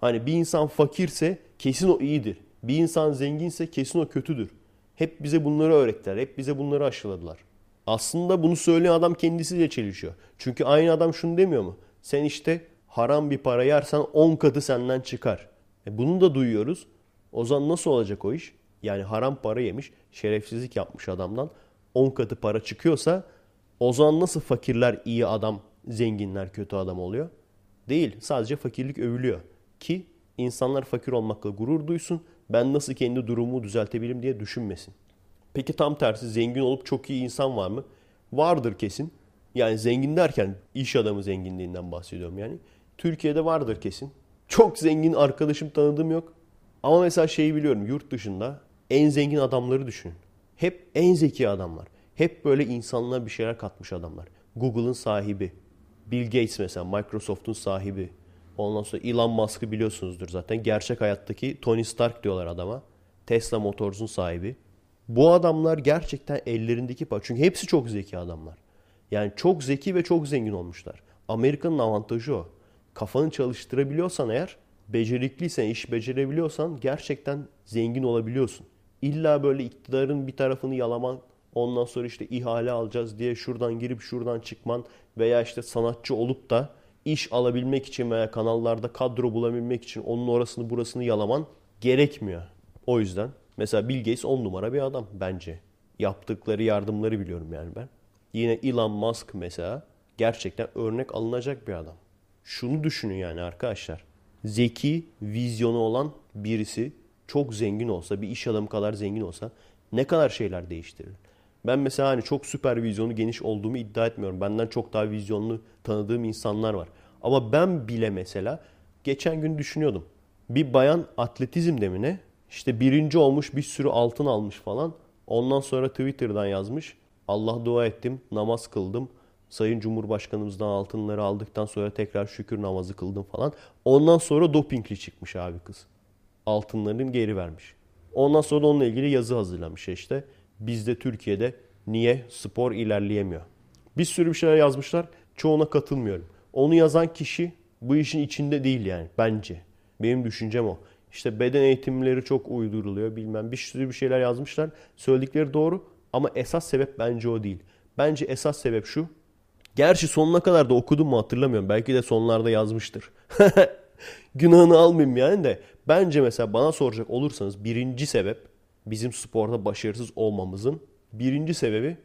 Hani bir insan fakirse kesin o iyidir. Bir insan zenginse kesin o kötüdür. Hep bize bunları öğrettiler. Hep bize bunları aşıladılar. Aslında bunu söyleyen adam kendisiyle çelişiyor. Çünkü aynı adam şunu demiyor mu? Sen işte haram bir para yersen 10 katı senden çıkar. E bunu da duyuyoruz. O zaman nasıl olacak o iş? Yani haram para yemiş, şerefsizlik yapmış adamdan 10 katı para çıkıyorsa o zaman nasıl fakirler iyi adam, zenginler kötü adam oluyor? Değil. Sadece fakirlik övülüyor. Ki insanlar fakir olmakla gurur duysun. Ben nasıl kendi durumumu düzeltebilirim diye düşünmesin. Peki tam tersi zengin olup çok iyi insan var mı? Vardır kesin. Yani zengin derken iş adamı zenginliğinden bahsediyorum yani. Türkiye'de vardır kesin. Çok zengin arkadaşım tanıdığım yok. Ama mesela şeyi biliyorum yurt dışında en zengin adamları düşünün. Hep en zeki adamlar. Hep böyle insanlığa bir şeyler katmış adamlar. Google'ın sahibi. Bill Gates mesela Microsoft'un sahibi. Ondan sonra Elon Musk'ı biliyorsunuzdur zaten. Gerçek hayattaki Tony Stark diyorlar adama. Tesla Motors'un sahibi. Bu adamlar gerçekten ellerindeki para. Çünkü hepsi çok zeki adamlar. Yani çok zeki ve çok zengin olmuşlar. Amerika'nın avantajı o. Kafanı çalıştırabiliyorsan eğer, becerikliysen, iş becerebiliyorsan gerçekten zengin olabiliyorsun. İlla böyle iktidarın bir tarafını yalaman, ondan sonra işte ihale alacağız diye şuradan girip şuradan çıkman veya işte sanatçı olup da iş alabilmek için veya kanallarda kadro bulabilmek için onun orasını burasını yalaman gerekmiyor. O yüzden mesela Bill Gates on numara bir adam bence. Yaptıkları yardımları biliyorum yani ben. Yine Elon Musk mesela gerçekten örnek alınacak bir adam. Şunu düşünün yani arkadaşlar. Zeki, vizyonu olan birisi çok zengin olsa, bir iş adamı kadar zengin olsa ne kadar şeyler değiştirir. Ben mesela hani çok süper vizyonu geniş olduğumu iddia etmiyorum. Benden çok daha vizyonlu tanıdığım insanlar var. Ama ben bile mesela geçen gün düşünüyordum. Bir bayan atletizm demine işte birinci olmuş bir sürü altın almış falan. Ondan sonra Twitter'dan yazmış. Allah dua ettim, namaz kıldım. Sayın Cumhurbaşkanımızdan altınları aldıktan sonra tekrar şükür namazı kıldım falan. Ondan sonra dopingli çıkmış abi kız. Altınlarını geri vermiş. Ondan sonra onunla ilgili yazı hazırlamış işte. Bizde Türkiye'de niye spor ilerleyemiyor? Bir sürü bir şeyler yazmışlar. Çoğuna katılmıyorum. Onu yazan kişi bu işin içinde değil yani bence. Benim düşüncem o. İşte beden eğitimleri çok uyduruluyor bilmem bir sürü bir şeyler yazmışlar. Söyledikleri doğru ama esas sebep bence o değil. Bence esas sebep şu. Gerçi sonuna kadar da okudum mu hatırlamıyorum. Belki de sonlarda yazmıştır. Günahını almayayım yani de. Bence mesela bana soracak olursanız birinci sebep bizim sporda başarısız olmamızın birinci sebebi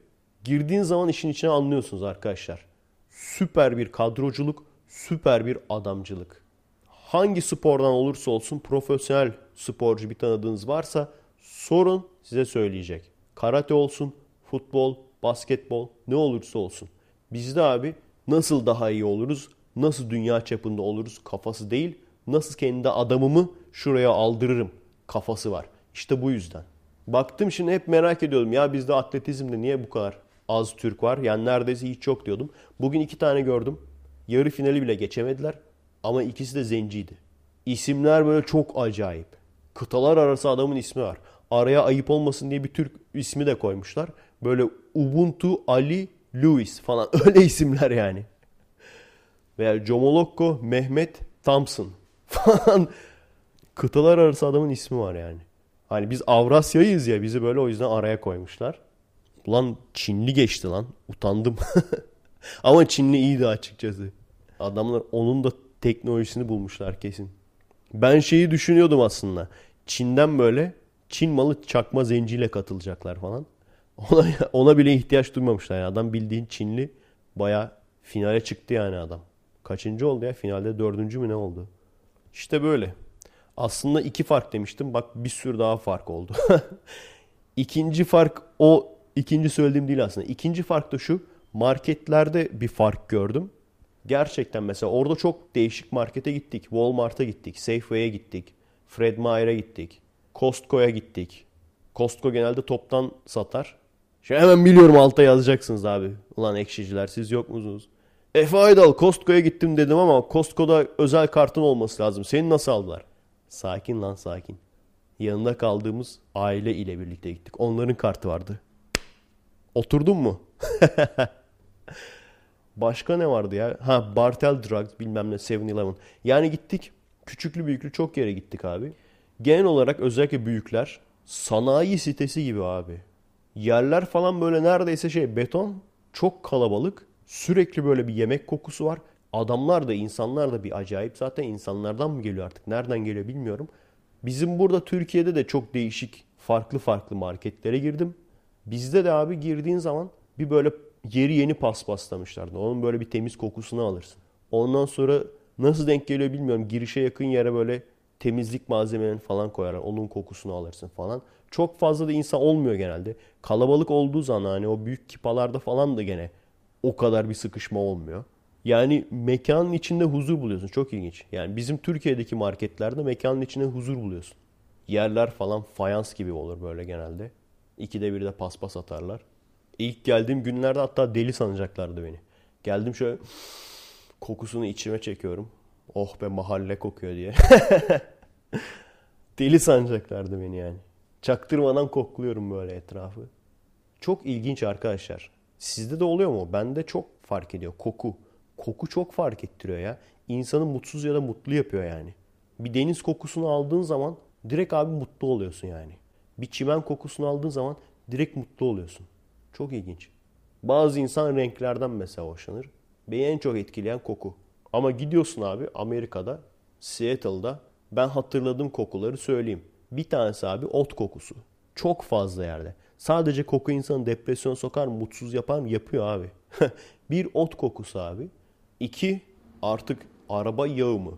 girdiğin zaman işin içine anlıyorsunuz arkadaşlar. Süper bir kadroculuk, süper bir adamcılık. Hangi spordan olursa olsun profesyonel sporcu bir tanıdığınız varsa sorun size söyleyecek. Karate olsun, futbol, basketbol ne olursa olsun. Bizde abi nasıl daha iyi oluruz, nasıl dünya çapında oluruz kafası değil, nasıl kendi adamımı şuraya aldırırım kafası var. İşte bu yüzden. Baktım şimdi hep merak ediyordum ya bizde atletizmde niye bu kadar az Türk var. Yani neredeyse hiç yok diyordum. Bugün iki tane gördüm. Yarı finali bile geçemediler. Ama ikisi de zenciydi. İsimler böyle çok acayip. Kıtalar arası adamın ismi var. Araya ayıp olmasın diye bir Türk ismi de koymuşlar. Böyle Ubuntu Ali Lewis falan öyle isimler yani. Veya Jomolokko Mehmet Thompson falan. Kıtalar arası adamın ismi var yani. Hani biz Avrasya'yız ya bizi böyle o yüzden araya koymuşlar. Ulan Çinli geçti lan. Utandım. Ama Çinli iyiydi açıkçası. Adamlar onun da teknolojisini bulmuşlar kesin. Ben şeyi düşünüyordum aslında. Çin'den böyle Çin malı çakma zenciyle katılacaklar falan. Ona, ona bile ihtiyaç duymamışlar. Yani adam bildiğin Çinli baya finale çıktı yani adam. Kaçıncı oldu ya? Finalde dördüncü mü ne oldu? İşte böyle. Aslında iki fark demiştim. Bak bir sürü daha fark oldu. İkinci fark o ikinci söylediğim değil aslında. İkinci fark da şu. Marketlerde bir fark gördüm. Gerçekten mesela orada çok değişik markete gittik. Walmart'a gittik. Safeway'e gittik. Fred Meyer'e gittik. Costco'ya gittik. Costco genelde toptan satar. Şimdi hemen biliyorum alta yazacaksınız abi. Ulan ekşiciler siz yok musunuz? Efe Aydal Costco'ya gittim dedim ama Costco'da özel kartın olması lazım. Seni nasıl aldılar? Sakin lan sakin. Yanında kaldığımız aile ile birlikte gittik. Onların kartı vardı. Oturdun mu? Başka ne vardı ya? Ha Bartel Drugs bilmem ne 7-Eleven. Yani gittik. Küçüklü büyüklü çok yere gittik abi. Genel olarak özellikle büyükler sanayi sitesi gibi abi. Yerler falan böyle neredeyse şey beton. Çok kalabalık. Sürekli böyle bir yemek kokusu var. Adamlar da insanlar da bir acayip. Zaten insanlardan mı geliyor artık? Nereden geliyor bilmiyorum. Bizim burada Türkiye'de de çok değişik farklı farklı marketlere girdim. Bizde de abi girdiğin zaman bir böyle yeri yeni paspaslamışlardı. Onun böyle bir temiz kokusunu alırsın. Ondan sonra nasıl denk geliyor bilmiyorum. Girişe yakın yere böyle temizlik malzemelerini falan koyarlar. Onun kokusunu alırsın falan. Çok fazla da insan olmuyor genelde. Kalabalık olduğu zaman hani o büyük kipalarda falan da gene o kadar bir sıkışma olmuyor. Yani mekanın içinde huzur buluyorsun. Çok ilginç. Yani bizim Türkiye'deki marketlerde mekanın içinde huzur buluyorsun. Yerler falan fayans gibi olur böyle genelde. İkide bir de paspas atarlar. İlk geldiğim günlerde hatta deli sanacaklardı beni. Geldim şöyle kokusunu içime çekiyorum. Oh be mahalle kokuyor diye. deli sanacaklardı beni yani. Çaktırmadan kokluyorum böyle etrafı. Çok ilginç arkadaşlar. Sizde de oluyor mu? Bende çok fark ediyor. Koku. Koku çok fark ettiriyor ya. İnsanı mutsuz ya da mutlu yapıyor yani. Bir deniz kokusunu aldığın zaman direkt abi mutlu oluyorsun yani. Bir çimen kokusunu aldığın zaman direkt mutlu oluyorsun. Çok ilginç. Bazı insan renklerden mesela hoşlanır. Beni en çok etkileyen koku. Ama gidiyorsun abi Amerika'da, Seattle'da ben hatırladığım kokuları söyleyeyim. Bir tanesi abi ot kokusu. Çok fazla yerde. Sadece koku insanı depresyon sokar mutsuz yapar mı? Yapıyor abi. bir ot kokusu abi. İki artık araba yağı mı?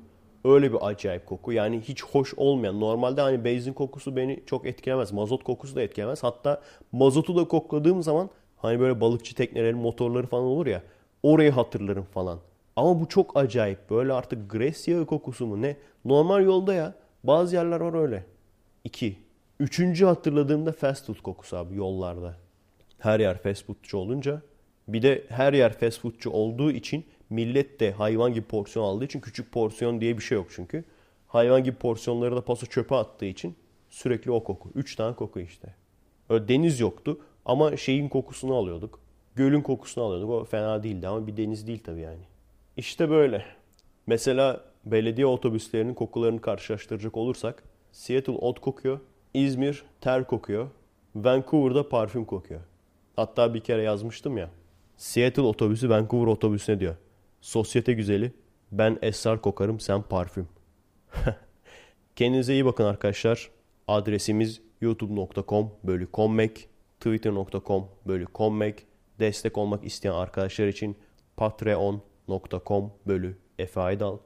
Öyle bir acayip koku. Yani hiç hoş olmayan. Normalde hani benzin kokusu beni çok etkilemez. Mazot kokusu da etkilemez. Hatta mazotu da kokladığım zaman hani böyle balıkçı teknelerin motorları falan olur ya. Orayı hatırlarım falan. Ama bu çok acayip. Böyle artık gres yağı kokusu mu ne? Normal yolda ya. Bazı yerler var öyle. İki. Üçüncü hatırladığımda fast food kokusu abi yollarda. Her yer fast foodçu olunca. Bir de her yer fast foodçu olduğu için millet de hayvan gibi porsiyon aldığı için küçük porsiyon diye bir şey yok çünkü. Hayvan gibi porsiyonları da paso çöpe attığı için sürekli o koku. Üç tane koku işte. Öyle deniz yoktu ama şeyin kokusunu alıyorduk. Gölün kokusunu alıyorduk. O fena değildi ama bir deniz değil tabii yani. İşte böyle. Mesela belediye otobüslerinin kokularını karşılaştıracak olursak Seattle ot kokuyor. İzmir ter kokuyor. Vancouver'da parfüm kokuyor. Hatta bir kere yazmıştım ya. Seattle otobüsü Vancouver otobüsüne diyor. Sosyete güzeli. Ben esrar kokarım sen parfüm. Kendinize iyi bakın arkadaşlar. Adresimiz youtube.com bölü kommek, twitter.com bölü kommek, destek olmak isteyen arkadaşlar için patreon.com bölü Efe Aydal.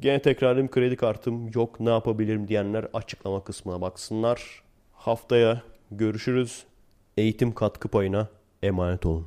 Gene tekrarlayayım kredi kartım yok ne yapabilirim diyenler açıklama kısmına baksınlar. Haftaya görüşürüz. Eğitim katkı payına emanet olun.